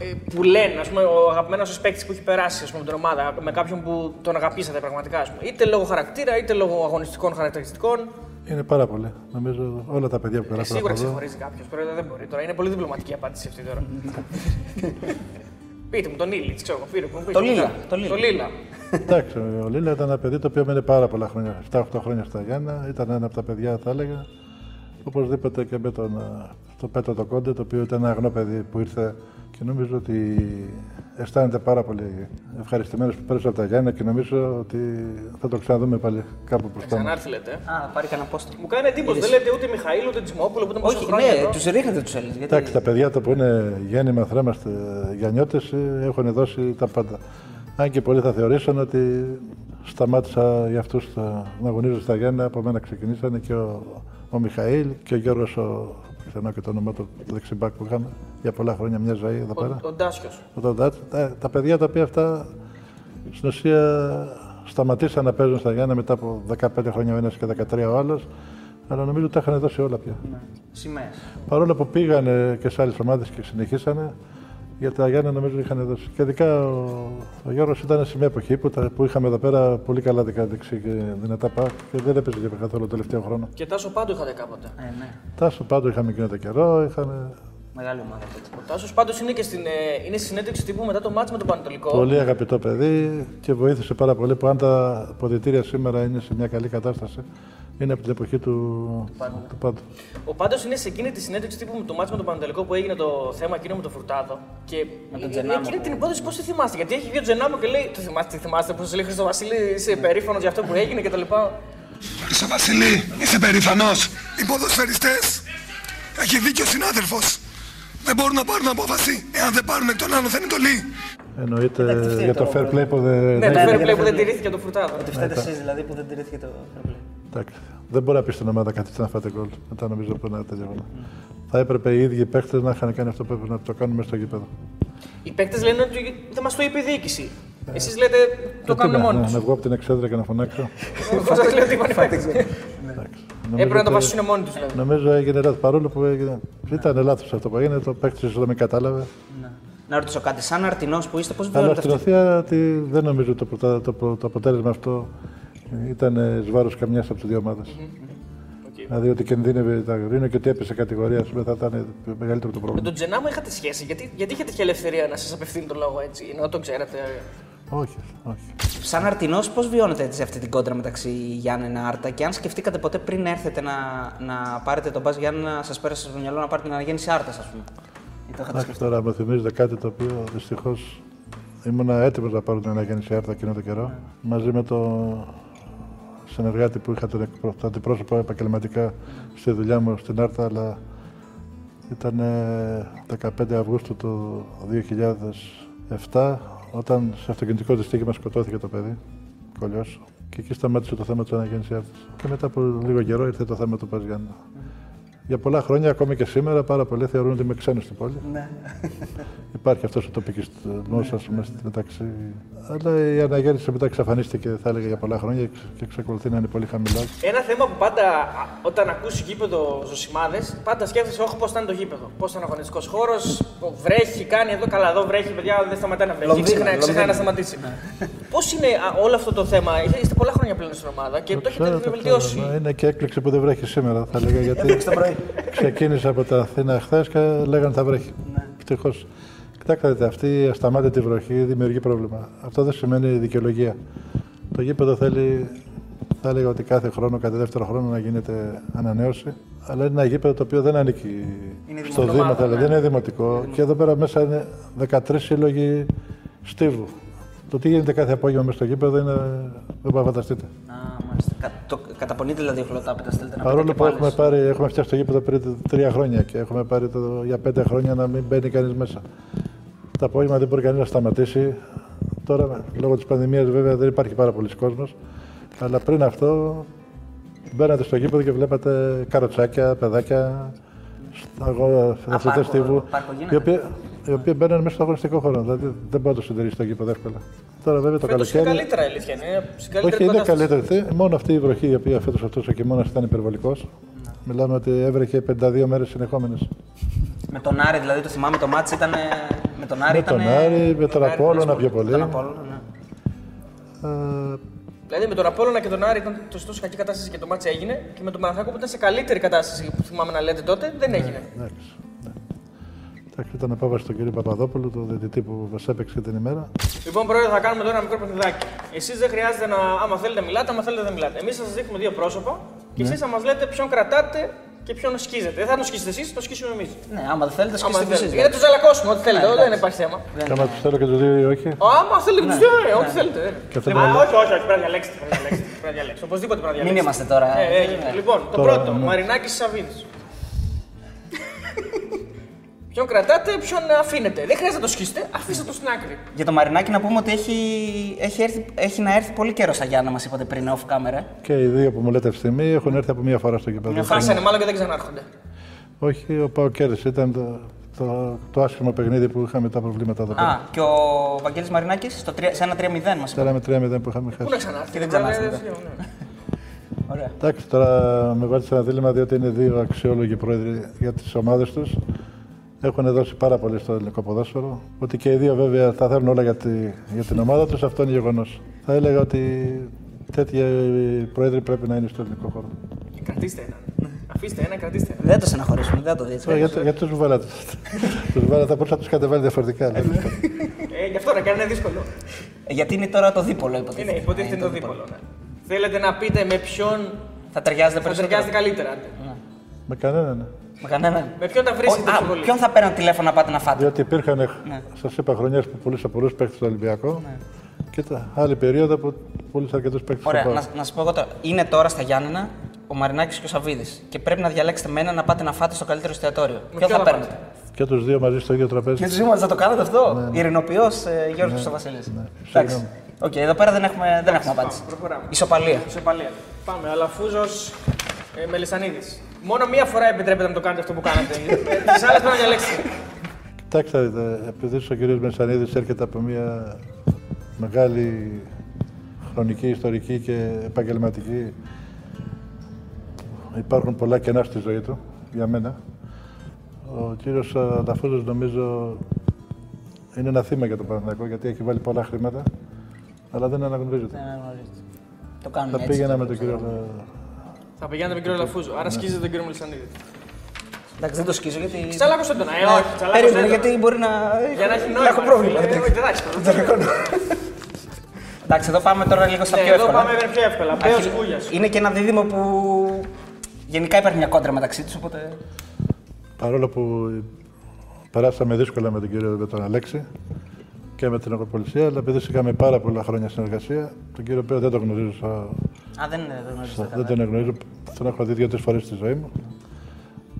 Ε, που λένε, ας πούμε, ο αγαπημένος σας παίκτης που έχει περάσει ας πούμε, με την ομάδα, με κάποιον που τον αγαπήσατε πραγματικά, ας πούμε, είτε λόγω χαρακτήρα είτε λόγω αγωνιστικών χαρακτηριστικών. Είναι πάρα πολύ. Νομίζω όλα τα παιδιά που Ε, περάσαν σίγουρα από εδώ. ξεχωρίζει κάποιος. Δεν μπορεί τώρα. Είναι πολύ διπλωματική η απάντηση αυτή τώρα. Πείτε μου τον Ήλιτς, ξέρω εγώ. πείτε μου, πείτε Το μου, Λίλα, τώρα. το Λίλα. Το Λίλα. Εντάξει, ο Λίλα ήταν ένα παιδί το οποίο έμενε πάρα πολλά χρόνια, 7-8 χρόνια στα Γιάννα. Ήταν ένα από τα παιδιά, θα έλεγα. Οπωσδήποτε και με τον, α, το Πέτρο το Κόντε, το οποίο ήταν ένα αγνό παιδί που ήρθε και νομίζω ότι αισθάνεται πάρα πολύ ευχαριστημένος που πέρασε από τα Γιάννα και νομίζω ότι θα το ξαναδούμε πάλι κάπου προς τα Ξανάρθει λέτε. ε. Α, θα πάρει κανένα πόστο. Μου κάνει εντύπωση. Δεν λέτε ούτε Μιχαήλ ούτε Τσιμόπουλο που ήταν πόσα Όχι, χρόνια ναι, εδώ. τους ρίχνετε τους Έλληνες. Γιατί... Εντάξει, τα παιδιά τα που είναι γέννημα θρέμαστε γιανιώτες έχουν δώσει τα πάντα. Αν και πολλοί θα θεωρήσουν ότι σταμάτησα για αυτούς να αγωνίζονται στα Γιάννα, από μένα ξεκινήσανε και ο, ο Μιχαήλ και ο Γιώργος ο ξανά και το όνομα του, το δεξιμπάκ που είχαμε για πολλά χρόνια μια ζωή εδώ πέρα. Ο, ο Ντάσιο. Ο Ντάτ. Τα, τα παιδιά τα οποία αυτά στην ουσία σταματήσαν να παίζουν στα Γιάννα μετά από 15 χρόνια ο ένας και 13 ο άλλος. Αλλά νομίζω ότι τα είχαν δώσει όλα πια. Σημαίες. Παρόλο που πήγανε και σε άλλες ομάδες και συνεχίσανε, για τα Γιάννα νομίζω είχαν δώσει. Και ειδικά ο, ο Γιώργος ήταν σε μια εποχή που, τα, που είχαμε εδώ πέρα πολύ καλά δικά δεξί και δυνατά πακ και δεν έπαιζε και καθόλου το τελευταίο χρόνο. Και Τάσο Πάντο είχατε κάποτε. Ε, ναι. Τάσο πάντο είχαμε εκείνο το καιρό, είχαμε Μεγάλη ομάδα τότε. Ο Τάσο πάντως είναι και στην, ε, είναι στη συνέντευξη τύπου μετά το μάτς με τον Πανετολικό. πολύ αγαπητό παιδί και βοήθησε πάρα πολύ που αν τα αποδητήρια σήμερα είναι σε μια καλή κατάσταση, είναι από την εποχή του, του πάντου. Ο Πάντο είναι σε εκείνη τη συνέντευξη τύπου με το μάτς με τον Πανετολικό που έγινε το θέμα εκείνο με τον Φουρτάδο. Και Με τον ε, Τζενάμο. εκείνη την υπόθεση πώς τη θυμάστε; Γιατί έχει βγει ο Τζενάμο και λέει: Το θυμάστε, τι θυμάστε που σα λέει Χρήστο Βασίλη, είσαι περήφανος για αυτό που έγινε κτλ. Χρυσό Βασιλή, είσαι περήφανος. Οι ποδοσφαιριστές. Έχει δίκιο ο συνάδελφος. Δεν μπορούν να πάρουν απόφαση. Εάν δεν πάρουν εκ των άλλων θα είναι τολί. Εννοείται για το fair play που δεν. Ναι, δεν- το ναι, fair ναι, play που ναι. δεν τηρήθηκε το Φουρτάδο. Ότι φταίτε εσείς δηλαδή που δεν τηρήθηκε το fair play. Εντάξει. Δεν μπορεί να πεις στην ομάδα καθίστε να φάτε γκολ. Μετά νομίζω από ένα τέτοιο αγώνα. Θα έπρεπε οι ίδιοι οι παίχτε να είχαν κάνει αυτό που έπρεπε να το κάνουν μέσα στο γήπεδο. Οι παίκτες λένε ότι δεν μας το είπε η διοίκηση. Εσείς λέτε το Ε, τι κάνουν να- μόνοι να, τους. να βγω από την εξέδρα και να φωνάξω. Πώ σας λέω ότι είπαν οι παίκτες. Εντάξει. Νομίζω Έπρεπε να το ότι- βασίσουν μόνοι τους. Δηλαδή. Νομίζω έγινε λάθος. Παρόλο που έγινε. Ήταν λάθος αυτό που έγινε, το παίκτης ίσω δεν με κατάλαβε. Ναι. Να ρωτήσω κάτι, σαν αρτινός που είστε, πώς Αλλά βιώνετε στην αυτή. ουσία ότι δεν νομίζω το, πρωτα- το, το, το αποτέλεσμα αυτό ήταν εις βάρος καμιάς από τις δύο ομάδες. Δηλαδή ότι κινδύνευε τα Αγρίνο και ότι έπεσε κατηγορία, ας πούμε, θα ήταν μεγαλύτερο το Με πρόβλημα. τον Τζενάμο είχατε σχέση. Γιατί, γιατί είχατε τέτοια ελευθερία να σας απευθύνει τον λόγο έτσι, ενώ τον ξέρετε. Όχι, όχι. Σαν αρτινός, πώς βιώνετε έτσι αυτή την κόντρα μεταξύ Γιάννενα Άρτα και αν σκεφτήκατε ποτέ πριν έρθετε να, να πάρετε τον Μπα Γιάννενα, σας πέρασε στο μυαλό να πάρετε την αναγέννηση Άρτα, ας πούμε; Ή το είχατε Εντάξει, τώρα μου θυμίζετε κάτι το οποίο δυστυχώς ήμουν έτοιμος να πάρω την αναγέννηση Άρτα εκείνο το καιρό. Μαζί με το συνεργάτη που είχα τον εκπρο- τον αντιπρόσωπο επαγγελματικά στη δουλειά μου στην Άρτα, αλλά ήταν ε, 15 Αυγούστου του 2007 όταν σε αυτοκινητικό δυστύχημα σκοτώθηκε το παιδί, κολλιός. Και εκεί σταμάτησε το θέμα της αναγέννησης Άρτας. Και μετά από λίγο καιρό ήρθε το θέμα του Παζιάννα. Για πολλά χρόνια, ακόμη και σήμερα, πάρα πολλοί θεωρούν ότι είμαι ξένος στην πόλη. Ναι. Υπάρχει αυτός ο τοπικισμό, α πούμε, στη μεταξύ. Αλλά η αναγέννηση μετά εξαφανίστηκε, θα έλεγα, για πολλά χρόνια και εξακολουθεί να είναι πολύ χαμηλά. Ένα θέμα που πάντα α, όταν ακούσεις γήπεδο ζωσιμάδε, πάντα σκέφτεσαι όχι πώς θα είναι το γήπεδο. Πώς θα είναι ο αγωνιστικός χώρος, βρέχει, κάνει εδώ καλά, εδώ βρέχει, παιδιά, δεν σταματάει να βρέχει. Λονδίνο, Ξεχνάει, ξεχνάει να Λονδίνο. σταματήσει. Πώς είναι α, όλο αυτό το θέμα, Είστε- είστε πολλά χρόνια πλέον στην ομάδα και το Ξέρω, έχετε το βελτιώσει. ξέρω. Είναι και έκπληξη που δεν βρέχει σήμερα, θα έλεγα. Γιατί το πρωί. Ξεκίνησα από τα Αθήνα χθες και λέγανε θα βρέχει. Ναι. Ευτυχώς. Κοιτάξτε, αυτή η ασταμάτητη βροχή δημιουργεί πρόβλημα. Αυτό δεν σημαίνει δικαιολογία. Το γήπεδο θέλει, θα έλεγα ότι κάθε χρόνο, κάθε δεύτερο χρόνο να γίνεται ανανέωση. Αλλά είναι ένα γήπεδο το οποίο δεν ανήκει Είναι στο δημοτικό, Δήμο, θα έλεγα. ναι. Δεν είναι δημοτικό. Και εδώ πέρα μέσα είναι 13 σύλλογοι στίβου. Το τι γίνεται κάθε απόγευμα μέσα στο γήπεδο είναι. δεν μπορείτε να φανταστείτε. Α, μάλιστα. Κα, το, καταπονείτε δηλαδή χλωτάπητα, στέλνετε να Παρόλο πείτε που και έχουμε, πάλι. πάρει, έχουμε φτιάξει το γήπεδο πριν τρία χρόνια και έχουμε πάρει το, για πέντε χρόνια να μην μπαίνει κανείς μέσα. Το απόγευμα δεν μπορεί κανείς να σταματήσει. Τώρα, λόγω της πανδημίας, βέβαια, δεν υπάρχει πάρα πολλοί κόσμος. Αλλά πριν αυτό, μπαίνατε στο γήπεδο και βλέπατε καροτσάκια, παιδάκια, αγώ- αθλητές πάρκο- τύπου, πάρκο γίνεται. οι οποίοι, οι οποίοι μπαίνουν μέσα στο αγωνιστικό χώρο. Δηλαδή δεν μπορεί να το συντηρήσει το γήπεδο εύκολα. Τώρα βέβαια το Φέτος είναι καλοκαίρι. καλύτερα η αλήθεια. Είναι στην καλύτερη Όχι, είναι κατάσταση. καλύτερη. Τι, Μόνο αυτή η βροχή η οποία φέτος αυτός ο χειμώνα ήταν υπερβολικός. Μιλάμε ότι έβρεχε 52 μέρες συνεχόμενες. Με τον Άρη, δηλαδή το θυμάμαι το μάτι ήταν. Με τον Άρη Με τον ήτανε- Άρη, με τον Άρη, Απόλλωνα ναι, πιο πολύ. Τον Απόλλωνα, ναι. Ε, Δηλαδή με τον Απόλλωνα και τον Άρη ήταν τόσο τόσο κακή κατάσταση και το μάτς έγινε. Και με τον Παναθηναϊκό που ήταν σε καλύτερη κατάσταση που θυμάμαι να λέτε τότε δεν έγινε. εντάξει. ναι. Εντάξει, ήταν απόφαση του κ. Παπαδόπουλου, το διαιτητή που μας έπαιξε την ημέρα. Λοιπόν, πρόεδρε, θα κάνουμε τώρα ένα μικρό παιχνιδάκι. Εσείς δεν χρειάζεται να. Άμα θέλετε, μιλάτε, άμα θέλετε, δεν μιλάτε. Εμείς θα σας δείχνουμε δύο πρόσωπα και εσείς θα μας λέτε ποιον κρατάτε και ποιον σκίζετε. Δεν θα το σκίσετε εσείς, το σκίσουμε εμείς. Ναι, άμα δεν θέλετε, σκίστε εσείς. Γιατί του ζαλακώσουμε, ό,τι θέλετε, Ναι, δεν εντάξει. υπάρχει θέμα. Και άμα τους θέλω και τους δύο ή όχι. Άμα θέλετε και τους δύο, ε, ό,τι θέλετε. ε. Και αυτό Α, είναι- όχι, όχι, όχι, πρέπει να διαλέξετε. πρέπει να διαλέξετε, πρέπει να διαλέξετε. Οπωσδήποτε πρέπει να Μην διαλέξετε. είμαστε τώρα. Ε, ε, Ναι. Λοιπόν, το Τώρα, πρώτο, ναι. Μαρινάκης Σαββίδης. Ποιον κρατάτε, ποιον αφήνετε. Δεν χρειάζεται να το σκίσετε, αφήστε το στην άκρη. Για το Μαρινάκι να πούμε ότι έχει, έχει, έρθει, έχει να έρθει πολύ καιρός στα Γιάννα, μας είπατε πριν off camera. Και οι δύο που μου λέτε ευθυμή έχουν έρθει από μία φορά στο γήπεδο. Χάσανε μάλλον και δεν ξανάρχονται. Όχι, ο Πάο κέρδισε. Ήταν το, το, το άσχημο παιχνίδι που είχαμε τα προβλήματα εδώ Α, πέρα. και ο Βαγγέλης Μαρινάκης στο τρία- σε ένα 3-0 μας είπε. Τώρα με 3-0 που είχαμε Πού να χάσει. ξανάρθει. Και δεν ξανάρθει, Ε, ναι. ναι. Ωραία. Εντάξει, τώρα με βάλει σε ένα δίλημα διότι είναι δύο αξιόλογοι πρόεδροι για τις ομάδες τους. Έχουν δώσει πάρα πολύ στο ελληνικό ποδόσφαιρο. Ότι και οι δύο βέβαια θα θέλουν όλα για, τη, για την ομάδα τους, αυτό είναι γεγονός. Θα έλεγα ότι τέτοιοι πρόεδροι πρέπει να είναι στο ελληνικό χώρο. Κρατήστε ένα. Αφήστε ένα, κρατήστε ένα. Δεν το στεναχωρήσουμε, δεν το δει. Τώρα, γιατί, γιατί τους βάλατε. τους βάλατε, θα μπορούσα να τους κατεβάλει διαφορετικά. δηλαδή. Ε, γι' αυτό να κάνει είναι δύσκολο. Ε, Γιατί είναι τώρα το δίπολο, υποτίθεται. Είναι, υποτίθεται είναι το δίπολο. ναι. Θέλετε να πείτε με ποιον Θα ταιριάζετε θα περισσότερο. ταιριάζετε καλύτερα. άντε. με κανέναν. Ναι. Με κανέναν. Με ποιον τα βρίσκετε Ο- πιο α, πολύ. Ποιον θα παίρνω τηλέφωνο να πάτε να φάτε. Διότι υπήρχαν, Ναι. σας είπα, χρονιές που πουλούσα πολλούς παίκτες στο Ολυμπιακό. Και τα άλλη περίοδο που πουλούσα αρκετούς παίκτες στο Ωραία, Πάο. να, να σας πω εγώ τώρα. Είναι τώρα στα Γιάννενα ο Μαρινάκης και ο Σαββίδης. Και πρέπει να διαλέξετε με έναν να πάτε να φάτε στο καλύτερο εστιατόριο. Ποιο ποιο θα θα παίρνετε; Και τους δύο μαζί στο ίδιο τραπέζι. Και τους είμαστε θα το κάνετε αυτό; Ειρηνοποιός ε, Γιώργος ναι. Βασίλης. Εντάξει. Συγγνώμη. Οκ, εδώ πέρα δεν έχουμε, δεν έχουμε απάντηση. προχωράμε. Ισοπαλία. Σε παλία. Πάμε, Αλαφούζος ε, Μελισανίδη. Μόνο μία φορά επιτρέπεται να το κάνετε αυτό που κάνατε. Τις άλλες πρέπει να διαλέξετε. Κοιτάξτε, δείτε, επειδή ο κ. Μεσανίδης έρχεται από μια μεγάλη χρονική, ιστορική και επαγγελματική, υπάρχουν πολλά κενά στη ζωή του, για μένα. Ο κύριος Λαφούζος νομίζω είναι ένα θύμα για τον Παναθηναϊκό, γιατί έχει βάλει πολλά χρήματα, αλλά δεν αναγνωρίζεται. Δεν αναγνωρίζετε. Το κάνουμε Θα έτσι. πήγαινα το- με τον κύριο... Θα πηγαίνετε με τον κύριο Αλαφούζο. Άρα σκίζετε τον κύριο Μελισανίδη. Εντάξει, δεν το σκίζω γιατί. Τσαλάκωσε τον. Ε, όχι, τσαλάκωσε Περίμενε, τον. γιατί μπορεί να. Για να έχει να νόημα. έχω πρόβλημα. Ε, δεν όχι, Δεν θα έχει πρόβλημα. Εντάξει, εδώ πάμε τώρα λίγο στα Ναι, πιο Εδώ εύκολα. πάμε με πιο εύκολα. Μπέο Αρχι- Κούλια. Είναι και ένα δίδυμο που γενικά υπάρχει μια κόντρα μεταξύ τους, οπότε. Παρόλο που περάσαμε δύσκολα με τον κύριο με τον Αλέξη και με την Ακροπολισία, αλλά επειδή είχαμε πάρα πολλά χρόνια συνεργασία, τον κύριο Πέο δεν τον γνωρίζω, σα- Α, δεν δεν γνωρίζετε δεν καλά. τον γνωρίζω, τον έχω δει δύο-τρεις φορές στη ζωή μου.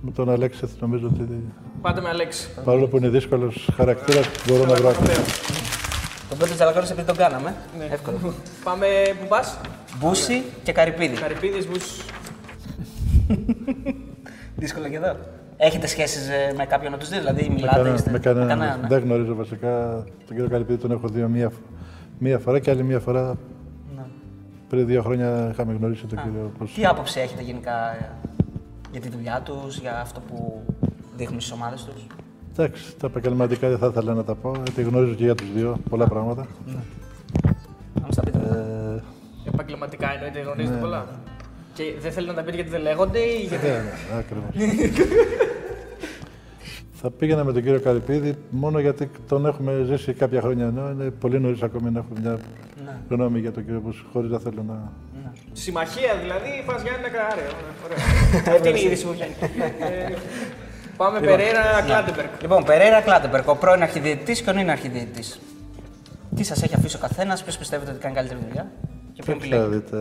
Με τον Αλέξη νομίζω ότι Πάτε με Αλέξη. παρόλο που είναι δύσκολος χαρακτήρας, μπορώ να βρω. Μπέο. Τον πρώτο Τζαλακόρη επειδή τον κάναμε. Ναι. Εύκολο. Πάμε που πα. Μπούση και Καρυπίδη. Καρυπίδης, Μπού. Δύσκολο και εδώ. Έχετε σχέσεις με κάποιον από τους δύο, δηλαδή Με μιλάτε. κανένα- είστε- με κανέναν. κανέναν, ναι. Δεν γνωρίζω βασικά. Τον κύριο Καλυπίδη τον έχω δει μία, μία φορά και άλλη μία φορά. Ναι. Πριν δύο χρόνια είχαμε γνωρίσει τον κύριο. πώς- Τι άποψη έχετε γενικά ε, για τη δουλειά τους, για αυτό που δείχνουν στις ομάδες τους; Εντάξει, τα επαγγελματικά δεν θα ήθελα να τα πω, γιατί γνωρίζω και για τους δύο πολλά πράγματα. Να μας τα πείτε. Ε, Επαγγελματικά εννοείται, γνωρίζετε Ναι, πολλά. Και δεν θέλετε να τα πείτε γιατί δεν λέγονται ή γιατί. Ναι, ναι, ακριβώς. Θα πήγαινα με τον κύριο Καρυπίδη μόνο γιατί τον έχουμε ζήσει κάποια χρόνια ενώ είναι πολύ νωρίς ακόμη να έχουμε μια Ναι. γνώμη για τον κύριο Μπούς, χωρίς να θέλω να. Συμμαχία δηλαδή, ΠΑΣ Γιάννινα και Άρη. Ωραία. Αυτή είναι η είδηση που βγαίνει. Ε, Πάμε Περέρα Κλάντεμπεργκ. Λοιπόν, Περέρα Κλάτεμπερκ, ο πρώην αρχιδιαιτητή και ο νυν αρχιδιαιτητή. Τι σας έχει αφήσει ο καθένας, ποιος πιστεύετε ότι κάνει καλύτερη δουλειά και ποιον Κοιτάξτε, επιλέγετε;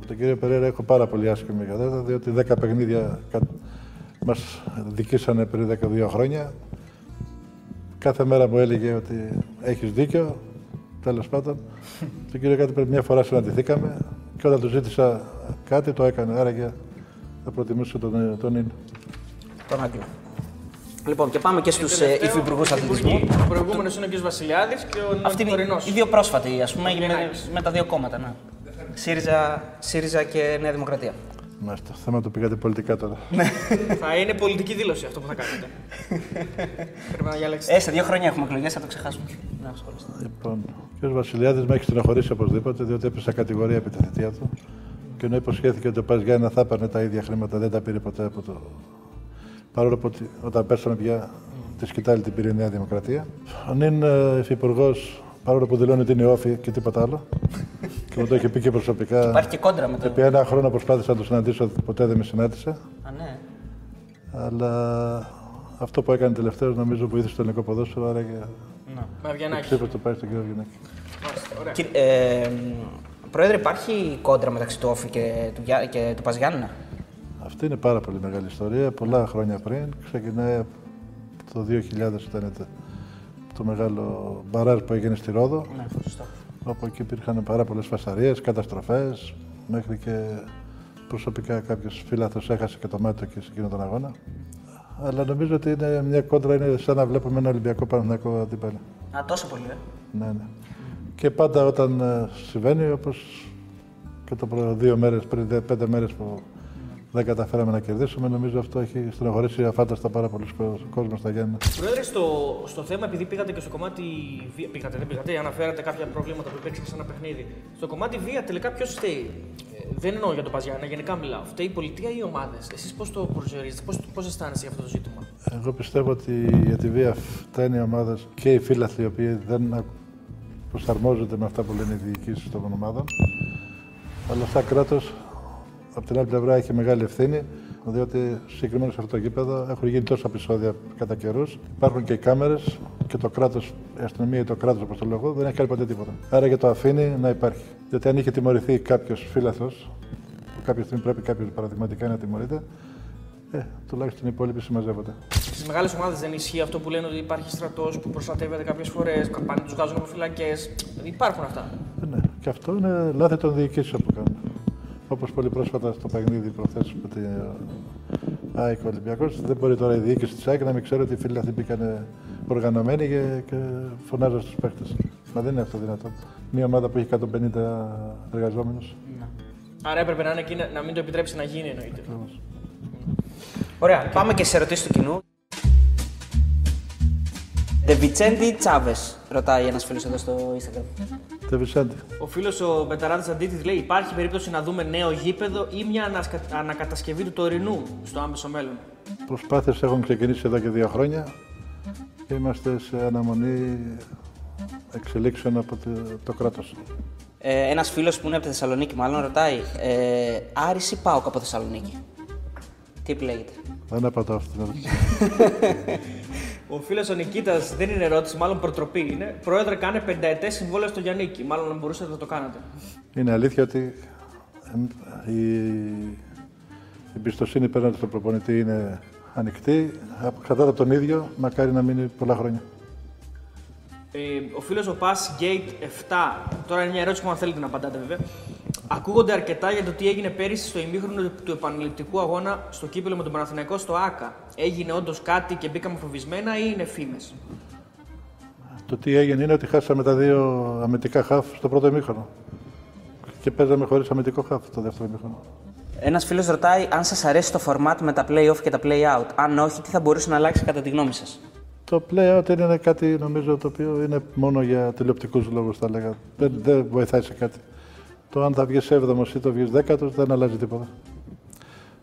Δείτε, με τον κύριο Περέρα έχω πάρα πολύ άσχημη κατάσταση, διότι 10 παιχνίδια κα... μας δικήσανε πριν 12 χρόνια. Κάθε μέρα μου έλεγε ότι έχεις δίκιο. Τέλος πάντων, τον κύριο κάτι πρέπει μια φορά συναντηθήκαμε και όταν του ζήτησα κάτι, το έκανε. Άρα και θα προτιμούσε τον, τον Ίνο. Τον Άγγλο. Λοιπόν, και πάμε και στους Τελευταίο, υφυπουργούς αθλητισμού. Ο προηγούμενος είναι ο κ. Βασιλιάδης και ο Αυτή είναι τωρινό. οι δύο πρόσφατοι, ας πούμε, με, Γεννάκης. με τα δύο κόμματα. Ναι. ΣΥΡΙΖΑ, ΣΥΡΙΖΑ και Νέα Δημοκρατία. Μάλιστα. Θέμα το πήγατε πολιτικά τώρα. Θα είναι πολιτική δήλωση αυτό που θα κάνετε. Πρέπει να διαλέξετε. Ε, σε δύο χρόνια έχουμε εκλογές, θα το ξεχάσουμε. Να ασχολείστε. Λοιπόν, ο κ. Βασιλιάδης με έχει στενοχωρήσει οπωσδήποτε, διότι έπεσε κατηγορία επί τη θητεία του. Και ενώ υποσχέθηκε ότι ο Πας Γιάννενα θα έπαιρνε τα ίδια χρήματα, δεν τα πήρε ποτέ από το. Παρόλο που ότι- όταν πέσαμε πια τη σκητάλη την πήρε η Νέα Δημοκρατία. Ο νυν ε, υφυπουργός, παρόλο που δηλώνει ότι είναι όφη και τίποτα άλλο. Και μου το είχε πει και προσωπικά. Υπάρχει και κόντρα με το. Επί ένα χρόνο προσπάθησα να το συναντήσω, ποτέ δεν με συνάντησε. Α, ναι. Αλλά αυτό που έκανε τελευταίο νομίζω βοήθησε το ελληνικό ποδόσφαιρο. Άρα και Με Αυγιανάκη. ψήφο το πάει στον κύριο Γιαννάκη. Μάλιστα, ωραία. Κύριε- ε, Πρόεδρε, υπάρχει κόντρα μεταξύ του Όφη και του, Γιά- και του Παζιάννα. Αυτή είναι πάρα πολύ μεγάλη ιστορία. Πολλά χρόνια πριν. Ξεκινάει από το 2000 ήταν το, το μεγάλο μπαράζ που έγινε στη Ρόδο. Ναι, σωστό. Όπου εκεί υπήρχαν πάρα πολλές φασαρίες, καταστροφές. Μέχρι και προσωπικά κάποιος φίλαθος έχασε και το μάτι του και σε εκείνο τον αγώνα. Αλλά νομίζω ότι είναι μια κόντρα, είναι σαν να βλέπουμε ένα Ολυμπιακό Παναθηναϊκό αντίπαλο. Α, τόσο πολύ, ε. Ναι, ναι. Και πάντα όταν ε, συμβαίνει, όπως και το προ δύο μέρες πριν, δε- πέντε μέρες που δεν καταφέραμε να κερδίσουμε, νομίζω αυτό έχει στενοχωρήσει αφάνταστα πάρα πολλούς κο- κόσμος στα Γιάννα. Πρόεδρε, στο, στο θέμα, επειδή πήγατε και στο κομμάτι βία, πήγατε, δεν πήγατε, αναφέρατε κάποια προβλήματα που υπήρξαν σε ένα παιχνίδι. Στο κομμάτι βία, τελικά ποιος φταίει; Ε, δεν εννοώ για τον Παζιάννα, γενικά μιλάω. Φταίει η πολιτεία ή οι ομάδες; Εσείς πώς το προσδιορίζετε, πώς πώς αισθάνεστε για αυτό το ζήτημα; Εγώ πιστεύω ότι για τη βία φταίνει οι ομάδες και οι φίλαθλοι οι οποίοι δεν α- προσαρμόζονται με αυτά που λένε οι διοικήσεις των ομάδων. Αλλά σαν κράτος, από την άλλη πλευρά έχει μεγάλη ευθύνη, διότι συγκεκριμένα σε αυτό το γήπεδο έχουν γίνει τόσα επεισόδια κατά καιρούς. Υπάρχουν και οι κάμερες και το κράτος, η αστυνομία ή το κράτος, όπως το λέω εγώ, δεν έχει κάνει ποτέ τίποτα. Άρα και το αφήνει να υπάρχει. Γιατί αν είχε τιμωρηθεί κάποιος φίλαθλος, που κάποια στιγμή πρέπει κάποιος παραδειγματικά να τιμωρείται, ε, τουλάχιστον οι υπόλοιποι συμμαζεύονται. Στις μεγάλες ομάδες δεν ισχύει αυτό που λένε ότι υπάρχει στρατός που προστατεύεται κάποιες φορές, πάνε τους βγάζουν από φυλακέ. Δηλαδή υπάρχουν αυτά. Ε, Ναι, και αυτό είναι λάθη των διοικήσεων που κάνουν. Όπως πολύ πρόσφατα στο παιχνίδι προχθέ με την ΑΕΚ Ολυμπιακός, δεν μπορεί τώρα η διοίκηση της ΑΕΚ να μην ξέρει ότι οι φίλοι αυτοί μπήκαν οργανωμένοι και, και φωνάζουν στους παίχτε. Μα δεν είναι αυτό δυνατόν. Μια ομάδα που έχει 150 εργαζόμενους. Άρα έπρεπε να, είναι εκεί, να- να μην το επιτρέψει να γίνει εννοείται. Ωραία, πάμε και σε ερωτήσεις του κοινού. De Vicente Τσάβες, ρωτάει ένας φίλος εδώ στο Instagram. Τε Βισέντη. Ο φίλος ο Μπεταράδης Αντίτης λέει: Υπάρχει περίπτωση να δούμε νέο γήπεδο ή μια ανασκα- ανακατασκευή του τωρινού στο άμεσο μέλλον; Προσπάθειες έχουν ξεκινήσει εδώ και δύο χρόνια και είμαστε σε αναμονή εξελίξεων από το, το κράτος. Ε, ένας φίλος που είναι από τη Θεσσαλονίκη, μάλλον ρωτάει. Ε, Άρης ή Πάοκ από Θεσσαλονίκη; Τι επιλέγετε; Δεν απαντάω αυτή την ερώτηση. Ο φίλος ο Νικήτας δεν είναι ερώτηση, μάλλον προτροπή είναι. Πρόεδρε, κάνε πενταετές συμβόλαιο στο Γιάννικη. Μάλλον να μπορούσατε να το κάνετε. Είναι αλήθεια ότι εμ, η η εμπιστοσύνη πέραν στον προπονητή είναι ανοιχτή. Κρατάται από τον ίδιο, μακάρι να μείνει πολλά χρόνια. Ε, ο φίλος ο Pass Gate 7, τώρα είναι μια ερώτηση που αν θέλετε να απαντάτε βέβαια. Ακούγονται αρκετά για το τι έγινε πέρυσι στο ημίχρονο του επαναληπτικού αγώνα στο κύπελο με τον Παναθηναϊκό στο ΑΚΑ. Έγινε όντως κάτι και μπήκαμε φοβισμένα ή είναι φήμες; Το τι έγινε είναι ότι χάσαμε τα δύο αμυντικά χαφ στο πρώτο ημίχρονο. Και παίζαμε χωρίς αμυντικό χαφ το δεύτερο ημίχρονο. Ένας φίλος ρωτάει αν σας αρέσει το format με τα play-off και τα play-out. Αν όχι, τι θα μπορούσε να αλλάξει κατά τη γνώμη σας; Το play-out είναι κάτι νομίζω το οποίο είναι μόνο για τηλεοπτικούς λόγους θα λέγα. Δεν, δεν βοηθάει σε κάτι. Το αν θα βγεις 7ο ή το βγεις 10ο δεν αλλάζει τίποτα.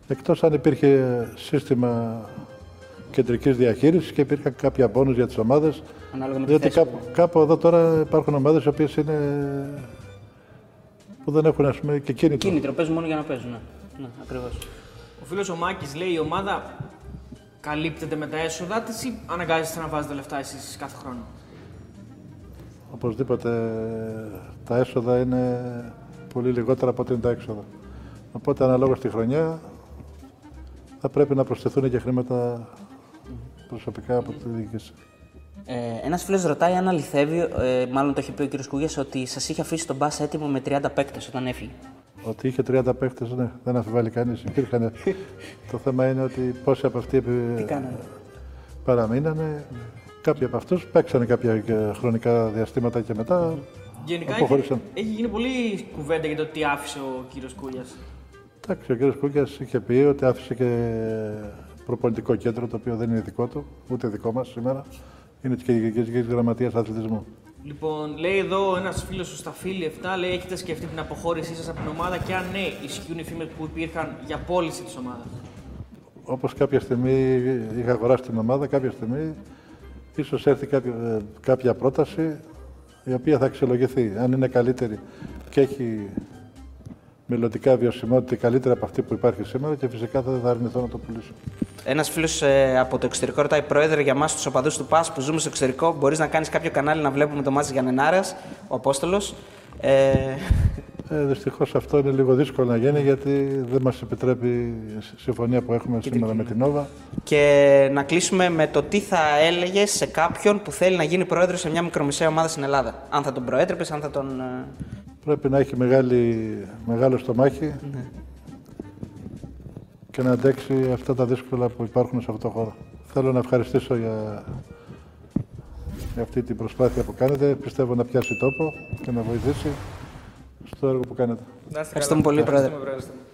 Εκτός αν υπήρχε σύστημα κεντρικής διαχείρισης και υπήρχαν κάποια μπόνους για τις ομάδες. Ανάλογα με τη Διότι θέση. κάπου, κάπου εδώ τώρα υπάρχουν ομάδες οι οποίες είναι... που δεν έχουν ας πούμε και κίνητρο. Κίνητρο, παίζουν μόνο για να παίζουν. Ναι, ναι ακριβώς. Ο φίλος ο Μάκης λέει: Η ομάδα καλύπτεται με τα έσοδα της ή αναγκάζεστε να βάζετε λεφτά εσείς κάθε χρόνο; Οπωσδήποτε τα έσοδα είναι πολύ λιγότερα από ό,τι είναι τα έξοδα. Οπότε αναλόγως τη χρονιά θα πρέπει να προσθεθούν και χρήματα προσωπικά από τη διοίκηση. Ε, Ένας φίλος ρωτάει αν αληθεύει, ε, μάλλον το είχε πει ο κ. Κούγια, ότι σας είχε αφήσει τον μπας έτοιμο με 30 παίκτες όταν έφυγε. Ότι είχε 30 παίχτες, ναι, δεν αμφιβάλλει κανείς. Υπήρχαν. το θέμα είναι ότι πόσοι από αυτοί Τι κάνανε; παραμείνανε. Κάποιοι από αυτούς παίξανε κάποια ε, χρονικά διαστήματα και μετά Γενικά έχει, αποχωρήσαν. έχει γίνει πολύ κουβέντα για το τι άφησε ο κύριος Κούλιας. Εντάξει, ο κ. Κούκια είχε πει ότι άφησε και προπονητικό κέντρο, το οποίο δεν είναι δικό του, ούτε δικό μας σήμερα. Είναι τη Κυριακή Γραμματείας Αθλητισμού. Λοιπόν, λέει εδώ ένας φίλος του στα φίλη 7, λέει: Έχετε σκεφτεί την αποχώρησή σας από την ομάδα; Και αν ναι, ισχύουν οι φήμε που υπήρχαν για πώληση της ομάδας. Όπως κάποια στιγμή είχα αγοράσει την ομάδα, κάποια στιγμή ίσως έρθει κάποια, ε, κάποια πρόταση η οποία θα αξιολογηθεί. Αν είναι καλύτερη και έχει μελλοντικά βιωσιμότητα καλύτερα από αυτή που υπάρχει σήμερα και φυσικά θα, θα αρνηθώ να το πουλήσω. Ένας φίλος από το εξωτερικό ρωτάει: Πρόεδρε, για εμάς τους οπαδούς του ΠΑΣ που ζούμε στο εξωτερικό, μπορείς να κάνεις κάποιο κανάλι να βλέπουμε το μάτι Γιαννενάρας, ο Απόστολος; Ε, Ε, Δυστυχώς αυτό είναι λίγο δύσκολο να γίνει γιατί δεν μας επιτρέπει η συμφωνία που έχουμε σήμερα με την Νόβα. και να κλείσουμε με το τι θα έλεγε σε κάποιον που θέλει να γίνει πρόεδρος σε μια μικρομεσαία ομάδα στην Ελλάδα. Αν θα τον προέτρεπες, αν θα τον. Ε, Πρέπει να έχει μεγάλη, μεγάλο στομάχι και να αντέξει αυτά τα δύσκολα που υπάρχουν σε αυτό το χώρο. Θέλω να ευχαριστήσω για, για αυτή την προσπάθεια που κάνετε. Πιστεύω να πιάσει τόπο και να βοηθήσει στο έργο που κάνετε. Να είστε Ευχαριστούμε καλά. πολύ, Πρόεδρε. Ευχαριστούμε, Πρόεδρε.